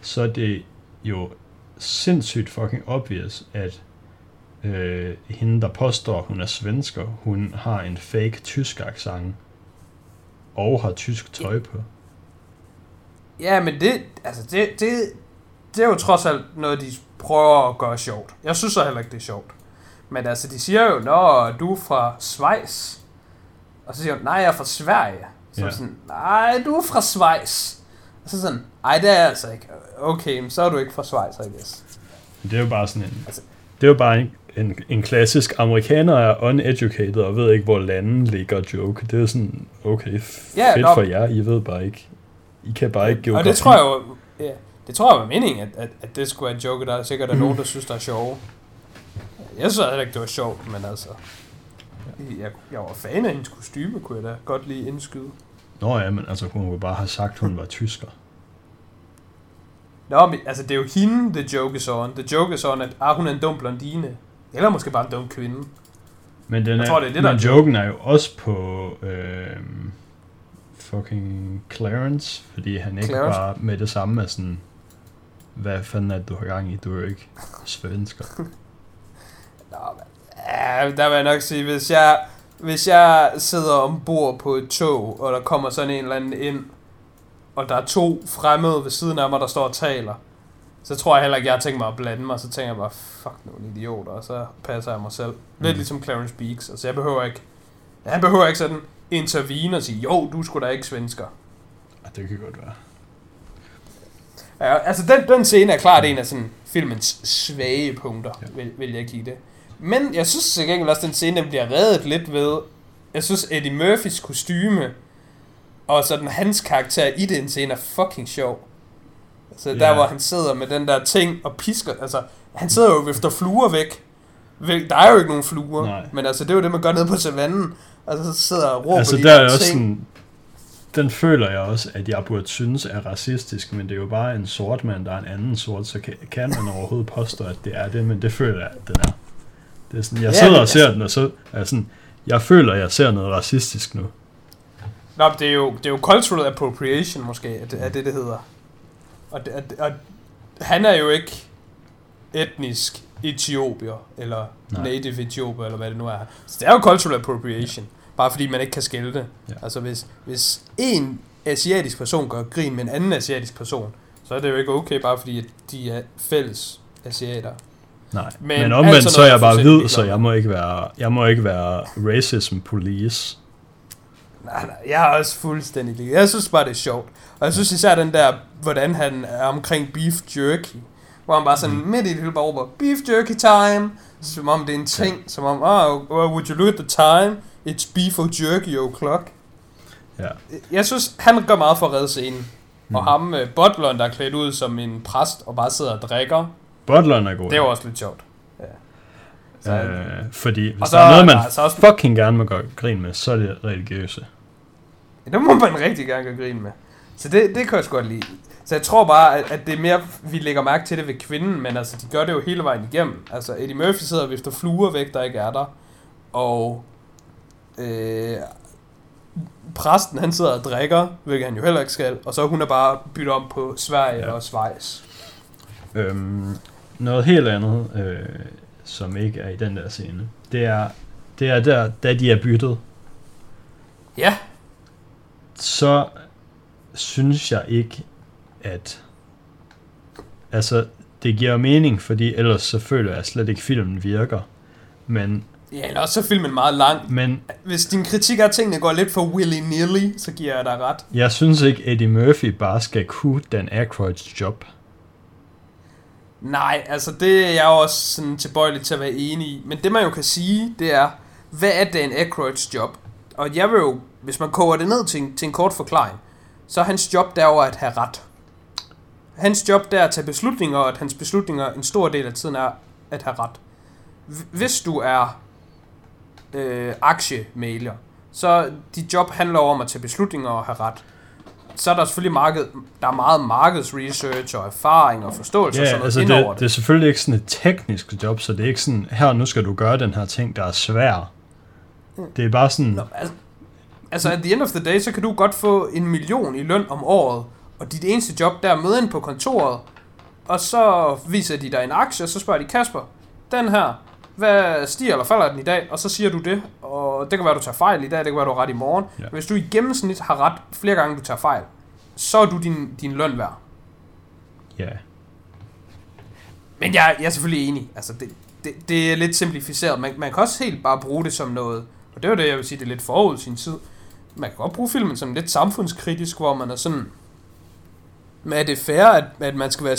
så er det jo sindssygt fucking obvious, at øh, hende, der påstår, hun er svensker, hun har en fake tysk accent, og har tysk tøj på. Ja, men det, altså det, det, det er jo trods alt noget, de prøver at gøre sjovt. Jeg synes så heller ikke, det er sjovt. Men altså, de siger jo, Nå, du er fra Schweiz. Og så siger hun, nej, jeg er fra Sverige. Så Ja. sådan, nej, du er fra Schweiz. Og så sådan, ej, det er jeg altså ikke. Okay, men så er du ikke fra Schweiz, I guess. Det er jo bare sådan en... Altså- Det er jo bare en, en, en klassisk amerikaner er uneducated og ved ikke, hvor landet ligger joke. Det er sådan, okay, f- Ja, fedt nå. for jer, I ved bare ikke. I kan bare ikke Og geografi. det tror jeg jo, ja, det tror jeg var meningen, at, at, at det skulle være en joke, der er sikkert er nogen, der synes, der er sjove. Jeg synes heller ikke, det var sjovt, men altså... Jeg, jeg var fan af hendes kostyme, kunne jeg da godt lige indskyde. Nå ja, men altså, hun kunne bare have sagt, hun var tysker. Nå, men altså, det er jo hende, the joke is on. The joke is on, at ah, hun er en dum blondine. Eller måske bare en dum kvinde. Men den Jeg er, tror, det er det, der men er joken er jo også på, øh, fucking Clarence, fordi han ikke Clarence? bare med det samme er sådan, hvad fanden er det, du har gang i? Du er jo ikke svensker. Nå, men, ja, der vil jeg nok sige, hvis jeg, hvis jeg sidder ombord på et tog, og der kommer sådan en eller anden ind, og der er to fremmede ved siden af mig, der står og taler, så tror jeg heller ikke, jeg har tænkt mig at blande mig, så tænker jeg bare, fuck nogle idioter, og så passer jeg mig selv. Lidt Mm. ligesom Clarence Beeks, altså jeg behøver ikke, han behøver ikke sådan intervene og sige, jo, du skulle da ikke svensker. Det kan godt være. Ja, altså den, den scene er klart en af sådan filmens svage punkter, Ja. vil, vil jeg give det. Men jeg synes til gengæld også, at den scene den bliver reddet lidt ved, jeg synes Eddie Murphys kostyme, og sådan hans karakter i den scene er fucking sjov. Så der, Ja. hvor han sidder med den der ting og pisker, altså, han sidder jo efter fluer væk. Der er jo ikke nogen fluer, Nej. men altså, det er jo det, man gør nede på savannen. Altså, så sidder og råber Altså de der er der også ting. sådan, den føler jeg også, at jeg burde synes er racistisk, men det er jo bare en sort mand, der er en anden sort, så kan, kan man overhovedet påstå, at det er det, men det føler jeg, at den er. Det er sådan, jeg Ja, sidder men og ser altså- den, og så er jeg sådan, jeg føler, at jeg ser noget racistisk nu. Nå, det er jo, det er jo cultural appropriation måske, er det, er det, det hedder. Og, og, og han er jo ikke etnisk etiopier, eller Nej. Native etiopier, eller hvad det nu er. Så det er jo cultural appropriation, ja. bare fordi man ikke kan skille det. Ja. Altså hvis, hvis en asiatisk person gør grin med en anden asiatisk person, så er det jo ikke okay, bare fordi de er fælles asiater. Nej, men, Men men alt omvendt sådan så er jeg bare hvid, så jeg må ikke være, jeg må ikke være racism police. Nej, nej, jeg er også fuldstændig ligeglad. Jeg synes bare, det er sjovt. Og jeg synes især den der, hvordan han er omkring beef jerky. Hvor han bare sådan mm. midt i det hele bare råber, beef jerky time. Som om det er en ting. Som om, oh, would you look at the time? It's beef or jerky o'clock. Ja. Jeg synes, han gør meget for at redde scenen. Mm. Og ham, uh, butleren, der er klædt ud som en præst og bare sidder og drikker. Butleren er god. Det er også lidt sjovt. Ja. Så, øh, fordi hvis og der er noget, man altså også, fucking gerne må gøre grin med, så er det religiøse. Det må man rigtig gerne gøre grin med. Så det, det kan jeg sgu godt lide. Så jeg tror bare, at, at det er mere, vi lægger mærke til det ved kvinden, men altså, de gør det jo hele vejen igennem. Altså, Eddie Murphy sidder og vifter fluer væk, der ikke er der. Og øh, præsten, han sidder og drikker, hvilket han jo heller ikke skal. Og så hun er bare byttet om på Sverige Ja. og Schweiz. Øhm, noget helt andet, øh, som ikke er i den der scene, det er, det er der, da de er byttet, Ja, så synes jeg ikke, at altså, det giver mening, fordi ellers så føler jeg slet ikke, at filmen virker. Men, ja eller også så filmen meget lang. men Hvis din kritik af tingene går lidt for willy-nilly, så giver jeg dig ret. jeg synes ikke, Eddie Murphy bare skal kunne Dan Aykroyds job. Nej, altså det er jeg også sådan tilbøjelig til at være enig i. Men det man jo kan sige, det er, hvad er Dan Aykroyds job? Og jeg vil jo, hvis man koger det ned til en, til en kort forklaring, så er hans job derover at have ret. Hans job der er at tage beslutninger, og at hans beslutninger en stor del af tiden er at have ret. Hvis du er øh, aktiemælger, så dit job handler om at tage beslutninger og have ret. Så er der selvfølgelig marked, der er meget markedsresearch og erfaring og forståelse og Ja, sådan noget altså det, det. det er selvfølgelig ikke sådan et teknisk job, så det er ikke sådan, her nu skal du gøre den her ting, der er svær. Det er bare sådan, Nå, altså, altså, at the end of the day, så kan du godt få en million i løn om året, og dit eneste job der er møde ind på kontoret, og så viser de dig en aktie, og så spørger de, Kasper, den her, hvad stiger eller falder den i dag? Og så siger du det, og det kan være, du tager fejl i dag, det kan være, du har ret i morgen. Ja. Hvis du i gennemsnit har ret flere gange, du tager fejl, så er du din, din løn værd. ja, Men jeg, jeg er selvfølgelig enig. Altså, det, det, det er lidt simplificeret. Man, man kan også helt bare bruge det som noget, og det var det, jeg vil sige, det er lidt forud sin tid. Man kan godt bruge filmen som lidt samfundskritisk, hvor man er sådan, men er det fair, at, at man skal være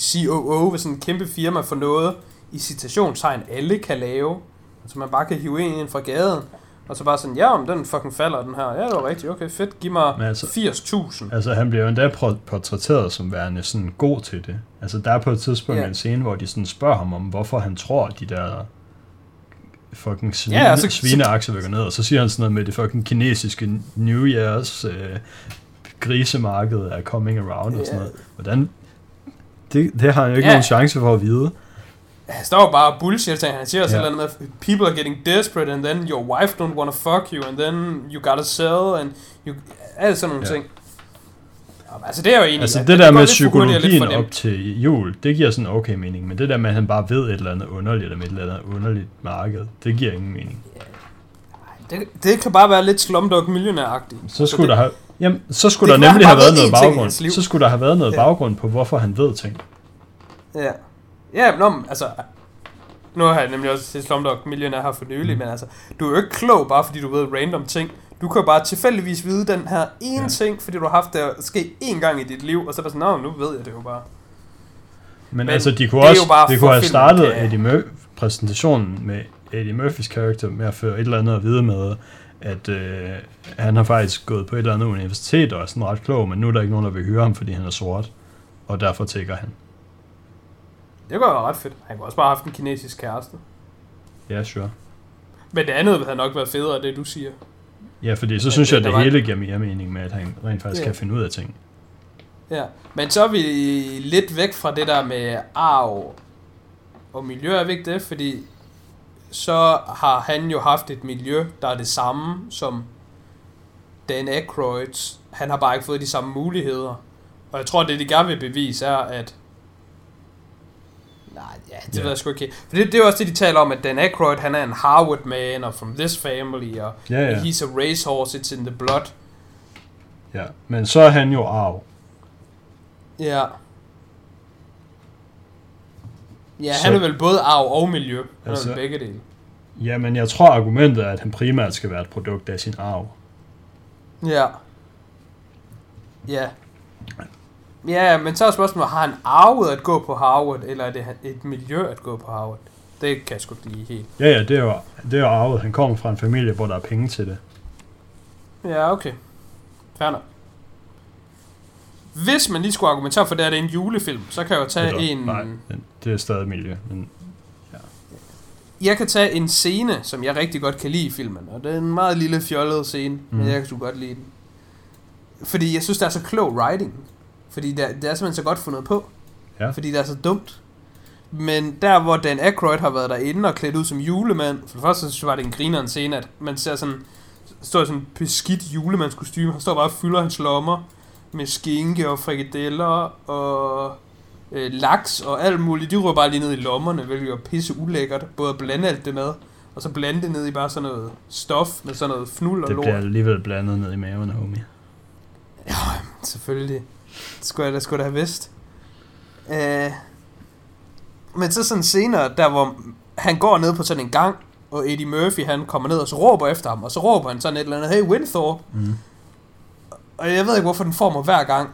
COO ved sådan en kæmpe firma for noget, i citationstegn alle kan lave? Altså man bare kan hive en ind fra gaden, og så bare sådan, ja, om den fucking falder, den her. Ja, det var rigtigt, okay, fedt, giv mig Men altså- 80.000. altså han bliver jo endda por- portrætteret som værende sådan god til det. Altså der er på et tidspunkt Ja. en scene, hvor de sådan spørger ham om, hvorfor han tror, at de der fucking svine, Ja, altså- gå ned, og så siger han sådan noget med det fucking kinesiske New Year's øh, grisemarked er coming around og sådan noget. Hvordan? Det, det har han jo ikke Ja. nogen chance for at vide. han står bare bullshit, han siger også noget med, people are getting desperate, and then your wife don't want to fuck you, and then you gotta sell, and you, alt sådan nogle ja. ting. Altså det er jo egentlig, Altså at det der med psykologien op til jul, det giver sådan okay mening, men det der med, at han bare ved et eller andet underligt om et eller andet underligt marked, det giver ingen mening. Det, det kan bare være lidt Slumdog Millionaire-agtigt. Så skulle det, der have, jamen, så skulle det der nemlig have været være noget baggrund. Så skulle der have været noget Ja. baggrund på, hvorfor han ved ting. Ja. Ja, nå, altså... Nu har jeg nemlig også set Slumdog Millionaire her for nylig, Mm. men altså, du er jo ikke klog, bare fordi du ved random ting. Du kan jo bare tilfældigvis vide den her ene Ja. ting, fordi du har haft det ske én gang i dit liv, og så er det sådan, nå, nu ved jeg det jo bare. Men, Men altså, de kunne også, bare de kunne have startet kan- Eddie Mur- præsentationen med Eddie Murphys karakter med at føre et eller andet at vide med, at øh, han har faktisk gået på et eller andet universitet og er sådan ret klog, men nu er der ikke nogen, der vil høre ham, fordi han er sort, og derfor tækker han. Det kunne være ret fedt. Han kunne også bare have haft en kinesisk kæreste. Ja, sure. Men det andet havde nok været federe, det du siger. Ja, fordi så synes jeg, at det hele giver mere mening med, at han rent faktisk Ja. kan finde ud af ting. Ja, men så er vi lidt væk fra det der med arv og miljø, er vi ikke det? Fordi så har han jo haft et miljø, der er det samme som Dan Aykroyds. Han har bare ikke fået de samme muligheder. Og jeg tror, det de gerne vil bevise er, at... Nej, ja, det yeah. ved jeg sgu ikke. For det, det er også det, de taler om, at Dan Aykroyd, han er en Harvard man, og from this family, og Ja, ja. he's a racehorse, it's in the blood. ja. Men så er han jo arv. Ja. Ja, Så- han er vel både arv og miljø. Han altså, er begge dele. Ja, men jeg tror, argumentet er, at han primært skal være et produkt af sin arv. Ja. Ja. Ja, men så er spørgsmålet, har han arvet at gå på Harvard, eller er det et miljø at gå på Harvard? Det kan jeg sgu ikke lige helt. Ja, ja, det er jo, det er jo arvet. Han kommer fra en familie, hvor der er penge til det. Ja, okay. Fair nok. Hvis man lige skulle argumentere for, det er det er en julefilm, så kan jeg jo tage Eller, en... Nej, det er stadig miljø. Men, Jeg kan tage en scene, som jeg rigtig godt kan lide i filmen, og det er en meget lille fjollet scene, mm. Mhm. men jeg kan godt lide den. Fordi jeg synes, det er så klog writing. Fordi det er, det er simpelthen så godt fundet på. Ja. Fordi det er så dumt. Men der, hvor Dan Aykroyd har været derinde og klædt ud som julemand, for det første så bare, det en grineren scene, at man ser sådan, står sådan en beskidt julemandskostyme, han står bare og fylder hans lommer med skinke og frikadeller og øh, laks og alt muligt. De ryger bare lige ned i lommerne, hvilket er pisse ulækkert. Både at blande alt det med, og så blande det ned i bare sådan noget stof med sådan noget fnul og det lort. bliver alligevel blandet ned i maven, homie. Selvfølgelig. Det skulle jeg da, skulle da have vidst. Øh, men så sådan senere, der hvor han går ned på sådan en gang, og Eddie Murphy han kommer ned og så råber efter ham, og så råber han sådan et eller andet, hey Winthorpe. Mm. Og jeg ved ikke, hvorfor den får mig hver gang.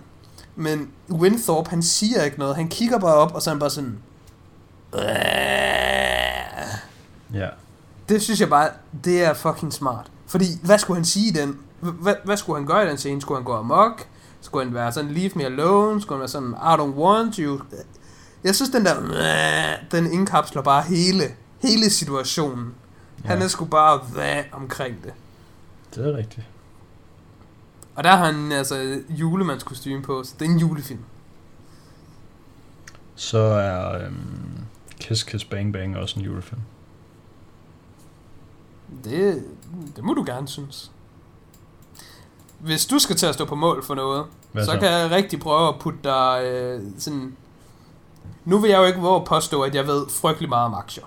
Men Winthorpe, han siger ikke noget. Han kigger bare op, og så er han bare sådan... Ja. Det synes jeg bare, det er fucking smart. Fordi, hvad skulle han sige den? Hvad, hvad skulle han gøre i den scene? Skulle han gå amok? Skulle han være sådan, leave me alone? Skulle han være sådan, I don't want you? Jeg synes, den der, den indkapsler bare hele, hele situationen. Ja. Han er sgu bare hvad omkring det. Det er rigtigt. Og der har han altså julemandskostyme på, så det er en julefilm. Så er øhm, Kiss Kiss Bang Bang også en julefilm. Det, det må du gerne synes. Hvis du skal til at stå på mål for noget, Hvad så, så? kan jeg rigtig prøve at putte dig øh, sådan... Nu vil jeg jo ikke våge at påstå, at jeg ved frygtelig meget om aktier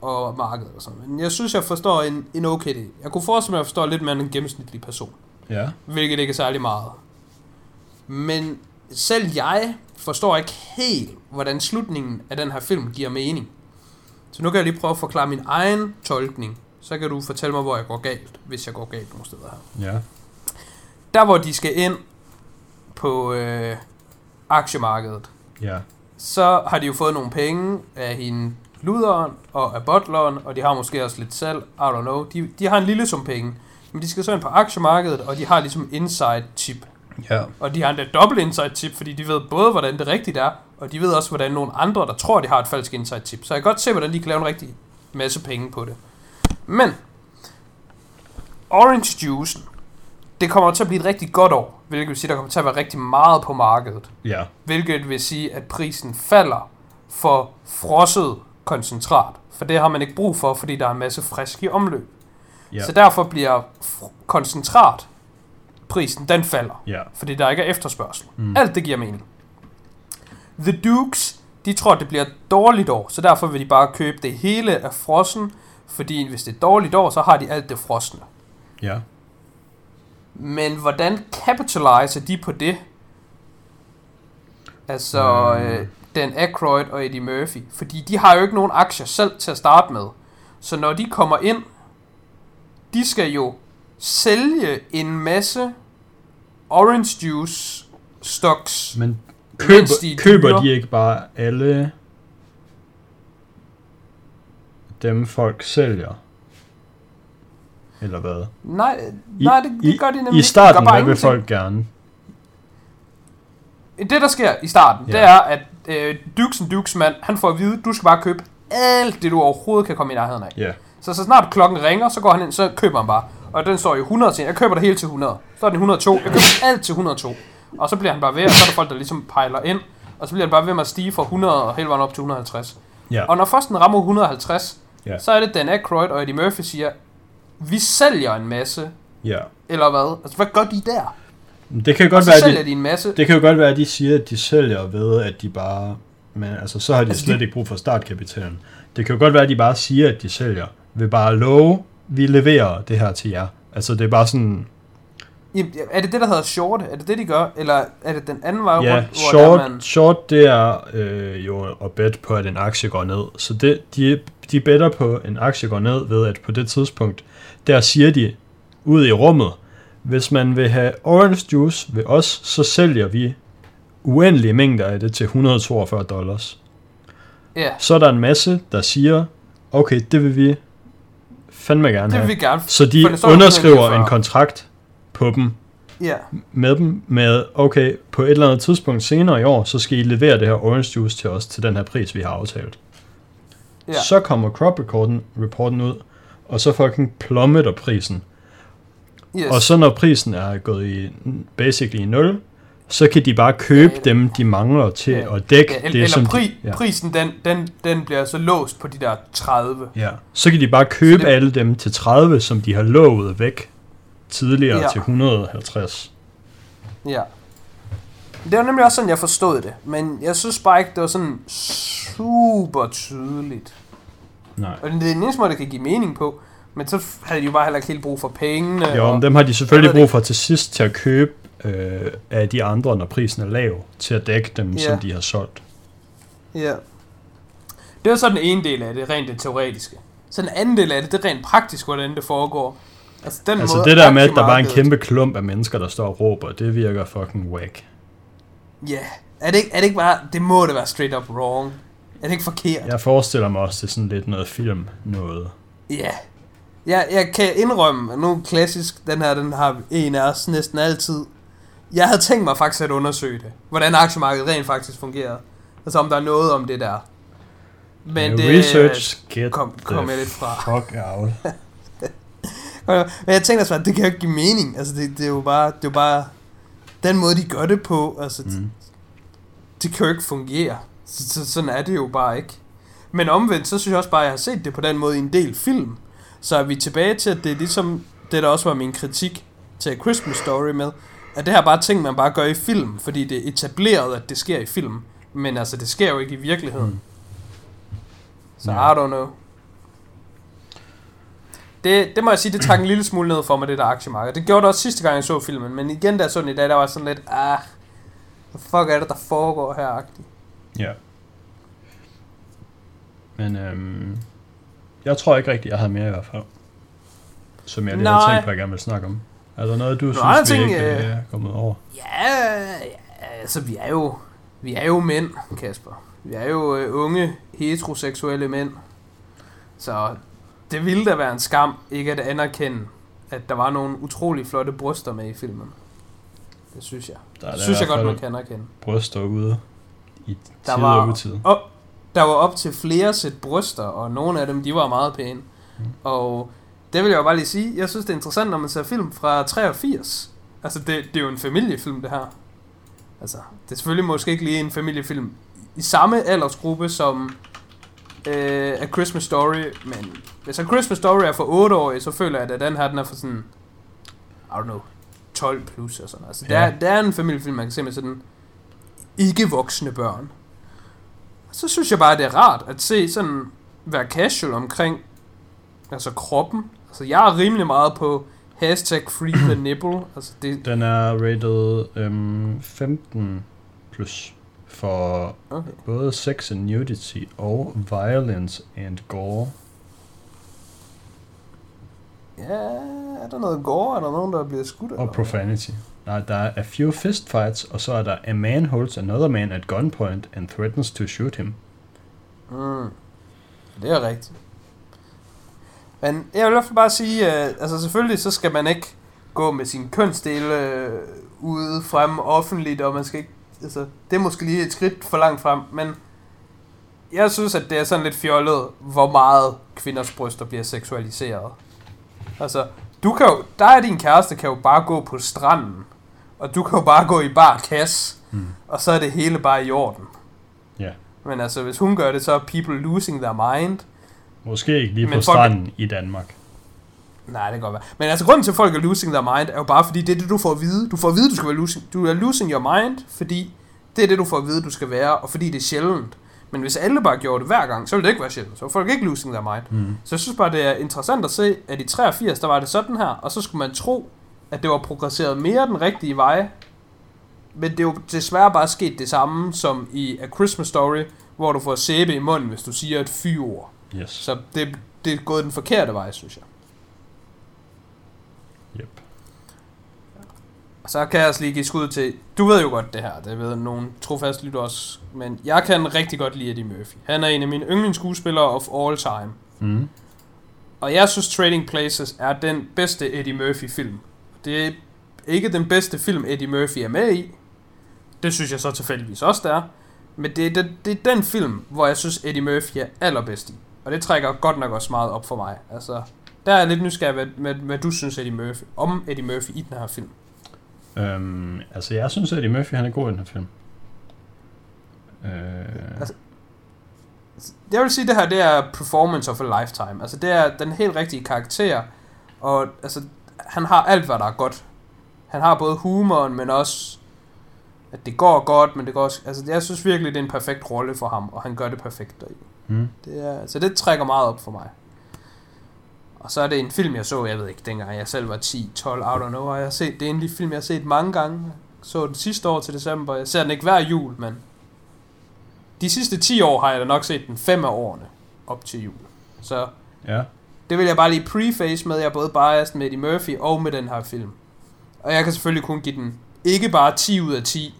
og markedet og sådan, men jeg synes, jeg forstår en, en okay del. Jeg kunne forestille mig, at jeg forstår lidt mere end en gennemsnitlig person, Ja. hvilket ikke er særlig meget. Men selv jeg forstår ikke helt, hvordan slutningen af den her film giver mening. Så nu kan jeg lige prøve at forklare min egen tolkning. Så kan du fortælle mig, hvor jeg går galt, hvis jeg går galt nogle steder her. Ja. Der, hvor de skal ind på øh, aktiemarkedet, Ja. så har de jo fået nogle penge af hende luderen og af butleren, og de har måske også lidt salg, I don't know. De, de har en lille sum penge, men de skal så ind på aktiemarkedet, og de har ligesom inside tip. Ja. Og de har endda dobbelt inside tip, fordi de ved både, hvordan det rigtigt er, og de ved også, hvordan nogle andre, der tror, de har et falsk inside tip. Så jeg kan godt se, hvordan de kan lave en rigtig masse penge på det. Men, orange juicen, det kommer til at blive et rigtig godt år, hvilket vil sige, der kommer til at være rigtig meget på markedet. Ja. Hvilket vil sige, at prisen falder for frosset koncentrat. For det har man ikke brug for, fordi der er en masse frisk i omløb. Ja. Så derfor bliver koncentrat prisen, den falder. Ja. Fordi der ikke er efterspørgsel. Mm. Alt det giver mening. The Dukes, de tror, det bliver et dårligt år, så derfor vil de bare købe det hele af frossen, fordi hvis det er et dårligt år, så har de alt det frosne. Ja. Men hvordan capitaliser de på det? Altså, Mm. øh, Dan Aykroyd og Eddie Murphy. Fordi de har jo ikke nogen aktier selv til at starte med. Så når de kommer ind, de skal jo sælge en masse orange juice stocks. Men køber, de er køber de ikke bare alle dem, folk sælger? Eller hvad? Nej, I, nej det, det i, gør de nemlig I ikke. starten, de bare hvad vil folk gerne? Det, der sker i starten, Ja. det er, at øh, Dukes and Dukes mand, han får at vide, du skal bare købe alt det, du overhovedet kan komme i nærheden af. Ja. Så så snart klokken ringer, så går han ind, så køber han bare. Og den står i 100 til. Jeg køber det hele til 100. Så er den 102. Jeg køber alt til 102. Og så bliver han bare ved, og så er der folk, der ligesom pejler ind. Og så bliver han bare ved med at stige fra 100 og hele vejen op til 150. Ja. Og når først den rammer 150, Ja. så er det Dan Aykroyd og Eddie Murphy siger, vi sælger en masse. ja. Eller hvad? Altså, hvad gør de der? Det kan Og godt være, sælger at de en masse. de, det kan jo godt være, at de siger, at de sælger ved, at de bare... Men altså, så har de Altså, slet de- ikke brug for startkapitalen. Det kan jo godt være, at de bare siger, at de sælger. Vil bare love, vi leverer det her til jer. Altså, det er bare sådan... Jamen, Er det det, der hedder short? Er det det, de gør? Eller er det den anden vej Ja, rundt, hvor der er short, man... short det er øh, jo at bet på, at en aktie går ned. Så det, de, de better på, at en aktie går ned ved, at på det tidspunkt, der siger de ud i rummet, hvis man vil have orange juice ved os, så sælger vi uendelige mængder af det til 142 dollars. Ja, Så er der en masse, der siger, okay, det vil vi fandme gerne det vil vi gerne. Så de underskriver 149. en kontrakt på dem, Ja, med dem med, okay, på et eller andet tidspunkt senere i år, så skal I levere det her orange juice til os til den her pris, vi har aftalt. ja. Så kommer crop reporten, reporten ud, og så fucking plummeter prisen. Yes. Og så når prisen er gået i basically i 0, så kan de bare købe Ja, dem, de mangler til Ja. at dække ja, eller, det, eller som pri, de, ja. prisen, den, den, den bliver så låst på de der 30. ja. Så kan de bare købe Så det- alle dem til 30, som de har lovet væk tidligere Ja. til 150. Ja. Det var nemlig også sådan, jeg forstod det. Men jeg synes bare ikke, det var sådan super tydeligt. Nej. Og det er den eneste måde, det kan give mening på. Men så havde de jo bare heller ikke helt brug for pengene. Jo, og, dem har de selvfølgelig brug for til sidst til at købe øh, af de andre, når prisen er lav, til at dække dem, Ja. som de har solgt. Ja. Det var så den ene del af det, rent det teoretiske. Så den anden del af det, det er rent praktisk, hvordan det foregår. Altså, den Altså måde, det der med, at der bare er en kæmpe klump af mennesker, der står og råber, det virker fucking whack. Ja. Er det, ikke, er det ikke bare... Det må det være straight up wrong. Er det ikke forkert? Jeg forestiller mig også, det er sådan lidt noget film noget. Ja. Jeg, jeg kan indrømme, nu klassisk, den her, den har en af os næsten altid. Jeg havde tænkt mig faktisk at undersøge det. Hvordan aktiemarkedet rent faktisk fungerer. Altså om der er noget om det der. Men Uh, det... Research, get kom- kom jeg lidt fra. fuck out. Men jeg tænkte altså, at det kan jo ikke give mening. Altså det, det er jo bare... Det er jo bare den måde, de gør det på. Altså, mm. Mm. det kan jo ikke fungere. Så, så, sådan er det jo bare ikke. Men omvendt, så synes jeg også bare, at jeg har set det på den måde i en del film. Så er vi tilbage til, at det er ligesom det, der også var min kritik til Christmas Story med, at det her bare ting, man bare gør i film, fordi det er etableret, at det sker i film. Men altså, det sker jo ikke i virkeligheden. Mm. Så Ja. I don't know. Det, det må jeg sige, det trak en lille smule ned for mig, det der aktiemarked. Det gjorde det også sidste gang, jeg så filmen, men igen der så den i dag, der var sådan lidt, ah, hvad fuck er det, der foregår her, agtigt. Ja. Men øhm, jeg tror ikke rigtigt, jeg havde mere i hvert fald. Som jeg lige havde Nej. tænkt på, at jeg gerne vil snakke om. Er der noget, du Nå, synes, vi ting, ikke øh, er kommet over? Ja, ja, altså vi er jo, vi er jo mænd, Kasper. Vi er jo øh, unge, heteroseksuelle mænd. Så det ville da være en skam ikke at anerkende, at der var nogle utrolig flotte bryster med i filmen. Det synes jeg. Der er Det synes jeg godt, man kan anerkende. bryster ude i Der tid var- og utid. Og der var op til flere sæt bryster, og nogle af dem, de var meget pæne. Mm. Og det vil jeg jo bare lige sige, jeg synes, det er interessant, når man ser film fra 83. Altså, det, det er jo en familiefilm, det her. Altså, det er selvfølgelig måske ikke lige en familiefilm i samme aldersgruppe som øh, A Christmas Story, men hvis A Christmas Story er for 8 år, så føler jeg, at den her den er for sådan, I don't know, 12 plus og sådan noget. Altså. Ja. der, der er en familiefilm, man kan se med sådan ikke voksne børn. Så synes jeg bare, det er rart at se sådan, være casual omkring, altså kroppen. Altså, jeg er rimelig meget på hashtag free the nipple. Altså, det, Den er rated øhm, 15 plus for okay. både sex and nudity og violence and gore. Ja, er der noget gore? Er der nogen, der bliver skudt? Og profanity. Nej, der er a few fist fights, og så er der a man holds another man at gunpoint and threatens to shoot him. Mm. Det er rigtigt. Men jeg vil i hvert fald bare sige, øh, altså selvfølgelig så skal man ikke gå med sin kønsdele øh, ude frem offentligt, og man skal ikke, altså det er måske lige et skridt for langt frem, men jeg synes, at det er sådan lidt fjollet, hvor meget kvinders bryster bliver seksualiseret. Altså, du kan jo, der og din kæreste kan jo bare gå på stranden, og du kan jo bare gå i bar kasse, Mm. og så er det hele bare i orden. Ja. Men altså, hvis hun gør det, så er people losing their mind. Måske ikke lige Men på folk- stranden i Danmark. Nej, det kan godt være. Men altså, grunden til, at folk er losing their mind, er jo bare fordi, det er det, du får at vide. Du får at vide, du skal være losing. Du er losing your mind, fordi det er det, du får at vide, du skal være, og fordi det er sjældent. Men hvis alle bare gjorde det hver gang, så ville det ikke være sjældent. Så var folk ikke losing their mind. Mm. Så jeg synes bare, det er interessant at se, at i 83, der var det sådan her, og så skulle man tro, at det var progresseret mere den rigtige vej. Men det er jo desværre bare sket det samme som i A Christmas Story, hvor du får sæbe i munden, hvis du siger et fyord. Yes. Så det, det er gået den forkerte vej, synes jeg. Yep. Og så kan jeg også lige give skud til, du ved jo godt det her, det ved nogen trofast lytter også, men jeg kan rigtig godt lide Eddie Murphy. Han er en af mine yndlingsskuespillere of all time. Mm. Og jeg synes Trading Places er den bedste Eddie Murphy film. Det er ikke den bedste film Eddie Murphy er med i. Det synes jeg så tilfældigvis også der. Men det er, det, det er den film, hvor jeg synes Eddie Murphy er allerbedst i. Og det trækker godt nok også meget op for mig. Altså, der er jeg lidt nysgerrig, hvad, hvad, hvad du synes Eddie Murphy, om Eddie Murphy i den her film. Øhm, altså, jeg synes, at Eddie Murphy han er god i den her film. Øh, Altså- Jeg vil sige, det her det er performance of a lifetime. Altså, det er den helt rigtige karakter. Og altså, han har alt, hvad der er godt. Han har både humoren, men også, at det går godt, men det går også... Altså, jeg synes virkelig, det er en perfekt rolle for ham, og han gør det perfekt deri. mm. Det er, så det trækker meget op for mig. Og så er det en film, jeg så, jeg ved ikke, dengang jeg selv var 10, 12, I don't know, og jeg har set, det er en film, jeg har set mange gange. Jeg så den sidste år til december, jeg ser den ikke hver jul, men de sidste 10 år har jeg da nok set den fem af årene op til jul. Så Ja. Det vil jeg bare lige preface med, jeg er både biased med Eddie Murphy og med den her film. Og jeg kan selvfølgelig kun give den ikke bare 10 ud af 10,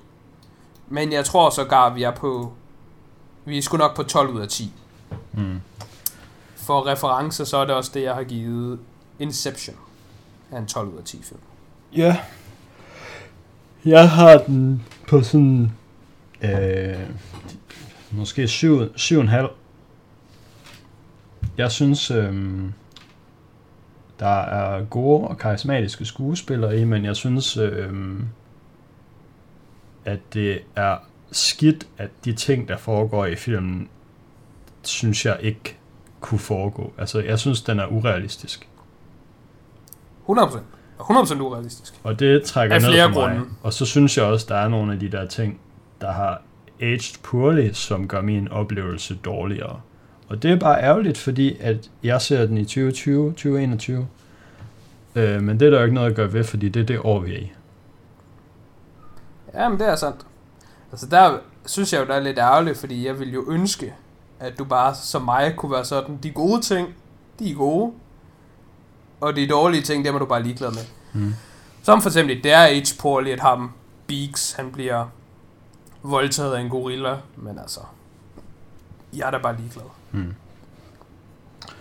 men jeg tror sågar, vi er på, vi er sgu nok på 12 ud af 10. Mm. For reference, så er det også det, jeg har givet Inception af en 12 ud af 10 film. Ja. Jeg har den på sådan... Øh, måske 7, 7,5. Jeg synes, øh, der er gode og karismatiske skuespillere i, men jeg synes, øh, at det er skidt, at de ting, der foregår i filmen, synes jeg ikke kunne foregå. Altså, jeg synes, den er urealistisk. 100%. 100% urealistisk. Og det trækker ned for mig. grunde. Og så synes jeg også, der er nogle af de der ting, der har aged poorly, som gør min oplevelse dårligere. Og det er bare ærgerligt, fordi at jeg ser den i 2020, 2021. Øh, men det er der jo ikke noget at gøre ved, fordi det er det år, vi er i. Ja, men det er sandt. Altså der synes jeg jo, der er lidt ærgerligt, fordi jeg vil jo ønske, at du bare som mig kunne være sådan, de gode ting, de er gode, og de dårlige ting, dem er du bare ligeglad med. Mm. Som for eksempel, det er age poorly, at ham, Beaks, han bliver voldtaget af en gorilla, men altså, jeg er da bare ligeglad. Mm.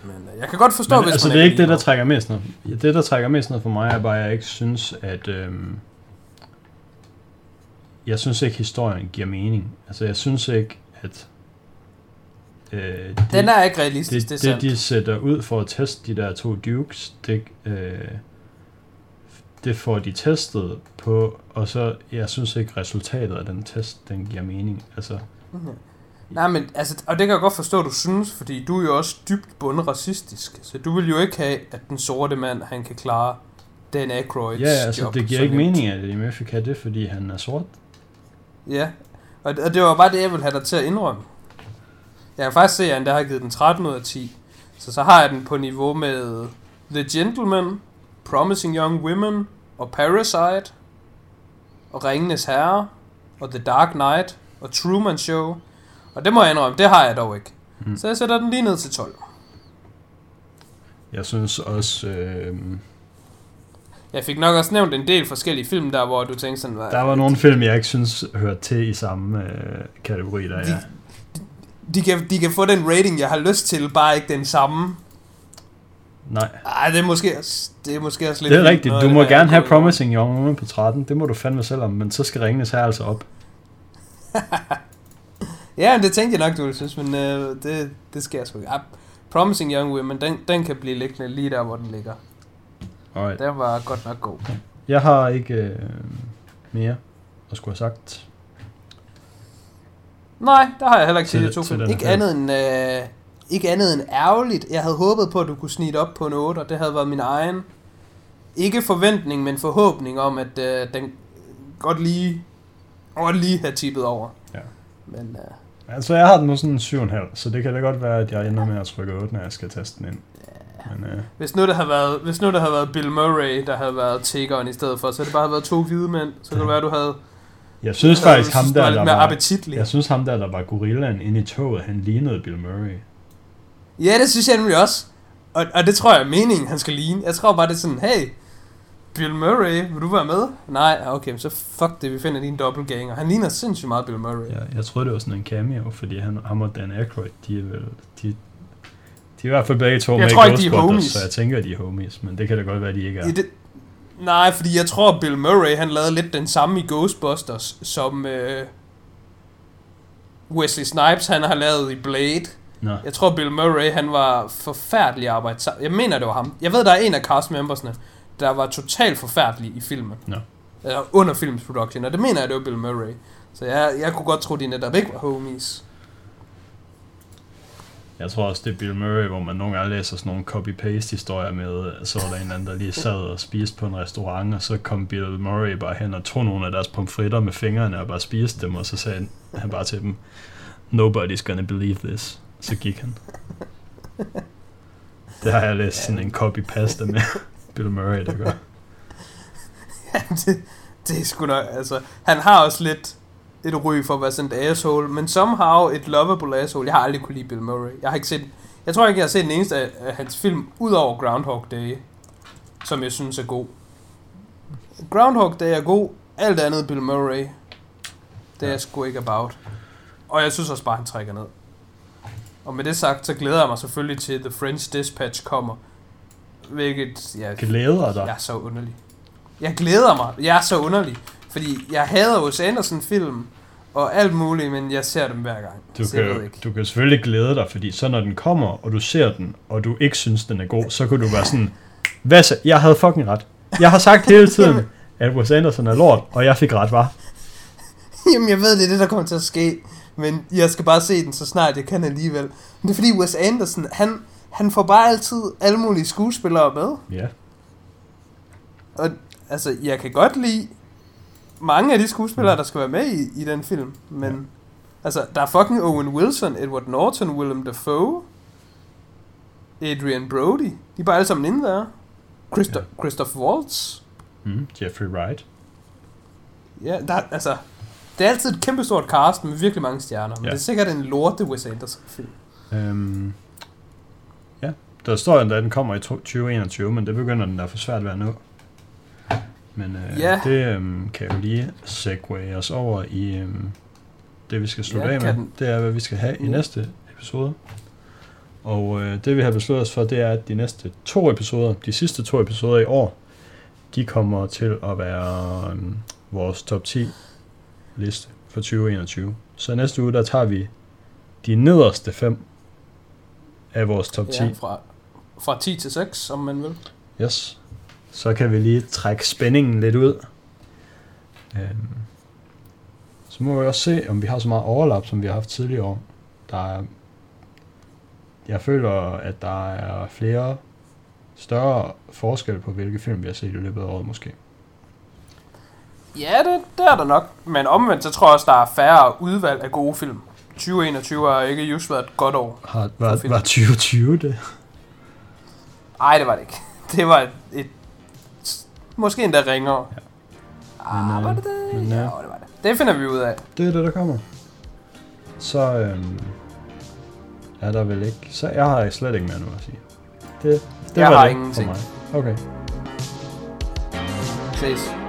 Men øh, jeg kan godt forstå, Men hvis altså, man det er ikke det, der trækker mest ned. Det, der trækker mest ned for mig, er bare, at jeg ikke synes, at... Øhm, jeg synes ikke, historien giver mening. Altså, jeg synes ikke, at... Øh, det, Den er ikke realistisk, det, det, det, sandt. de sætter ud for at teste de der to dukes, det, øh, det får de testet på, og så, jeg synes ikke, resultatet af den test, den giver mening. Altså, Mhm. Nej, men altså, og det kan jeg godt forstå, at du synes, fordi du er jo også dybt bundet racistisk. Så du vil jo ikke have, at den sorte mand, han kan klare Dan Aykroyds Ja, altså job det giver ikke nemt. mening, at Eddie Murphy kan det, fordi han er sort. Ja, og, og det var bare det, jeg ville have dig til at indrømme. Jeg kan faktisk se, at han der har givet den 13 ud af 10. Så så har jeg den på niveau med The Gentleman, Promising Young Women, og Parasite, og Ringenes Herre, og The Dark Knight, og Truman Show. Og det må jeg indrømme, det har jeg dog ikke. Mm. Så jeg sætter den lige ned til 12. Jeg synes også, øh, Jeg fik nok også nævnt en del forskellige film der, hvor du tænkte sådan, hvad, der var nogle film, jeg ikke synes hørte til i samme øh, kategori der, ja. De- de, kan, de kan få den rating, jeg har lyst til, bare ikke den samme. Nej, Ej, det er måske det er måske også lidt... det er rigtigt. noget Du må gerne have Promising Young Woman på 13. Det må du fandme selv om, men så skal ringes her altså op. Ja, det tænkte jeg nok, du ville synes, men øh, det, det sker sgu ikke. Ah, Promising Young Women, den, den kan blive liggende lige der, hvor den ligger. Alright. Den var godt nok god. Jeg har ikke øh, mere at skulle have sagt. Nej, der har jeg heller ikke Til- to til Ikke andet end... Øh, ikke andet end ærgerligt. Jeg havde håbet på, at du kunne snige det op på en 8, og det havde været min egen... Ikke forventning, men forhåbning om, at øh, den godt lige, godt lige have tippet over. Ja. Men øh, Altså, jeg har den nu sådan en 7,5, så det kan da godt være, at jeg ender med at trykke 8, når jeg skal teste den ind. Men øh, hvis nu det havde været, hvis nu det havde været Bill Murray, der havde været tiggeren i stedet for, så havde det bare været to hvide mænd. Så kunne det være, at du havde... jeg synes havde- faktisk, ham der, var der mere var, appetitlig. jeg synes ham der, der var gorillaen inde i toget, han lignede Bill Murray. Ja, det synes jeg nemlig også. Og, og det tror jeg er meningen, han skal ligne. Jeg tror bare, det er sådan, hey, Bill Murray, vil du være med? Nej, okay, så fuck det, vi finder din dobbeltganger. Han ligner sindssygt meget Bill Murray. Jeg, jeg troede, det var sådan en cameo, fordi han, ham og Dan Aykroyd, de er vel... De, de er i hvert fald begge to Jeg med tror ikke, de er homies. så jeg tænker, at de er homies, men det kan da godt være, de ikke er. I det, nej, fordi jeg tror, Bill Murray, han lavede lidt den samme i Ghostbusters, som øh, Wesley Snipes, han har lavet i Blade. Nå, Jeg tror, Bill Murray, han var forfærdelig arbejde sammen. Jeg mener, det var ham. Jeg ved, der er en af castmembersne, der var totalt forfærdelig i filmen. Nå. Eller under films production, og det mener jeg, det var Bill Murray. Så jeg, jeg kunne godt tro, de netop ikke var homies. jeg tror også, det er Bill Murray, hvor man nogle gange læser sådan nogle copy-paste historier med, så var der en eller anden, der lige sad og spiste på en restaurant, og så kom Bill Murray bare hen og tog nogle af deres pomfritter med fingrene og bare spiste dem, og så sagde han, bare til dem, nobody's gonna believe this. Så gik han. Det har jeg læst sådan en copy-pasta med Bill Murray, der gør. det, det er sgu nok, altså, han har også lidt et ry for at være sådan et asshole, men somehow et lovable asshole. Jeg har aldrig kunne lide Bill Murray. Jeg har ikke set, jeg tror ikke, jeg har set den eneste af, hans film, ud over Groundhog Day, som jeg synes er god. Groundhog Day er god, alt andet Bill Murray, det er Ja. jeg sgu ikke about. Og jeg synes også bare, han trækker ned. Og med det sagt, så glæder jeg mig selvfølgelig til The French Dispatch kommer. Hvilket, ja, Glæder dig. jeg er så underlig. Jeg glæder mig. Jeg er så underlig. Fordi jeg hader Wes Anderson film og alt muligt, men jeg ser dem hver gang. Du kan, du kan selvfølgelig glæde dig, fordi så når den kommer, og du ser den, og du ikke synes, den er god, så kan du være sådan, hvad så? Jeg havde fucking ret. Jeg har sagt hele tiden, at Wes Anderson er lort, og jeg fik ret, var. Jamen, jeg ved, det er det, der kommer til at ske. Men jeg skal bare se den, så snart jeg kan alligevel. Men det er fordi Wes Anderson, han, han får bare altid alle mulige skuespillere med. Ja. Og altså, jeg kan godt lide mange af de skuespillere, der skal være med i, i den film. Men Ja. altså, der er fucking Owen Wilson, Edward Norton, Willem Dafoe, Adrian Brody. De er bare alle sammen inde der. Christo- Ja. Christoph Waltz. Mm, Jeffrey Wright. Ja, der, er- altså, det er altid et kæmpestort cast med virkelig mange stjerner. Men Ja. det er sikkert en lorte Wes Anderson film. Øhm, der står at den kommer i to- 2021, men det begynder den der for svært ved at nå. Men øh, Ja. det øhm, kan jo lige segway os over i øhm, det, vi skal slutte Ja, af med. den. Det er, hvad vi skal have i Ja. næste episode. Og øh, det, vi har besluttet os for, det er, at de næste to episoder, de sidste to episoder i år, de kommer til at være øhm, vores top 10 liste for 2021. Så næste uge, der tager vi de nederste fem af vores top 10. Ja, fra, fra 10 til 6, om man vil. Yes. Så kan vi lige trække spændingen lidt ud. Øhm. Så må vi også se, om vi har så meget overlap, som vi har haft tidligere år. der er... Jeg føler, at der er flere større forskel på, hvilke film vi har set i løbet af året, måske. Ja, det, det er der nok. Men omvendt, så tror jeg også, der er færre udvalg af gode film. 2021 har ikke just været et godt år. Har, var, var 2020 det? Nej, det var det ikke. Det var et, et måske endda ringere. Ja. Ah, Men, var øh, det det? men, ja, ja. det var det. Det finder vi ud af. Det er det, der kommer. Så øhm, er der vel ikke... Så jeg har slet ikke mere nu at sige. Det, det Jeg var har det ingenting. for mig. Okay. Ses.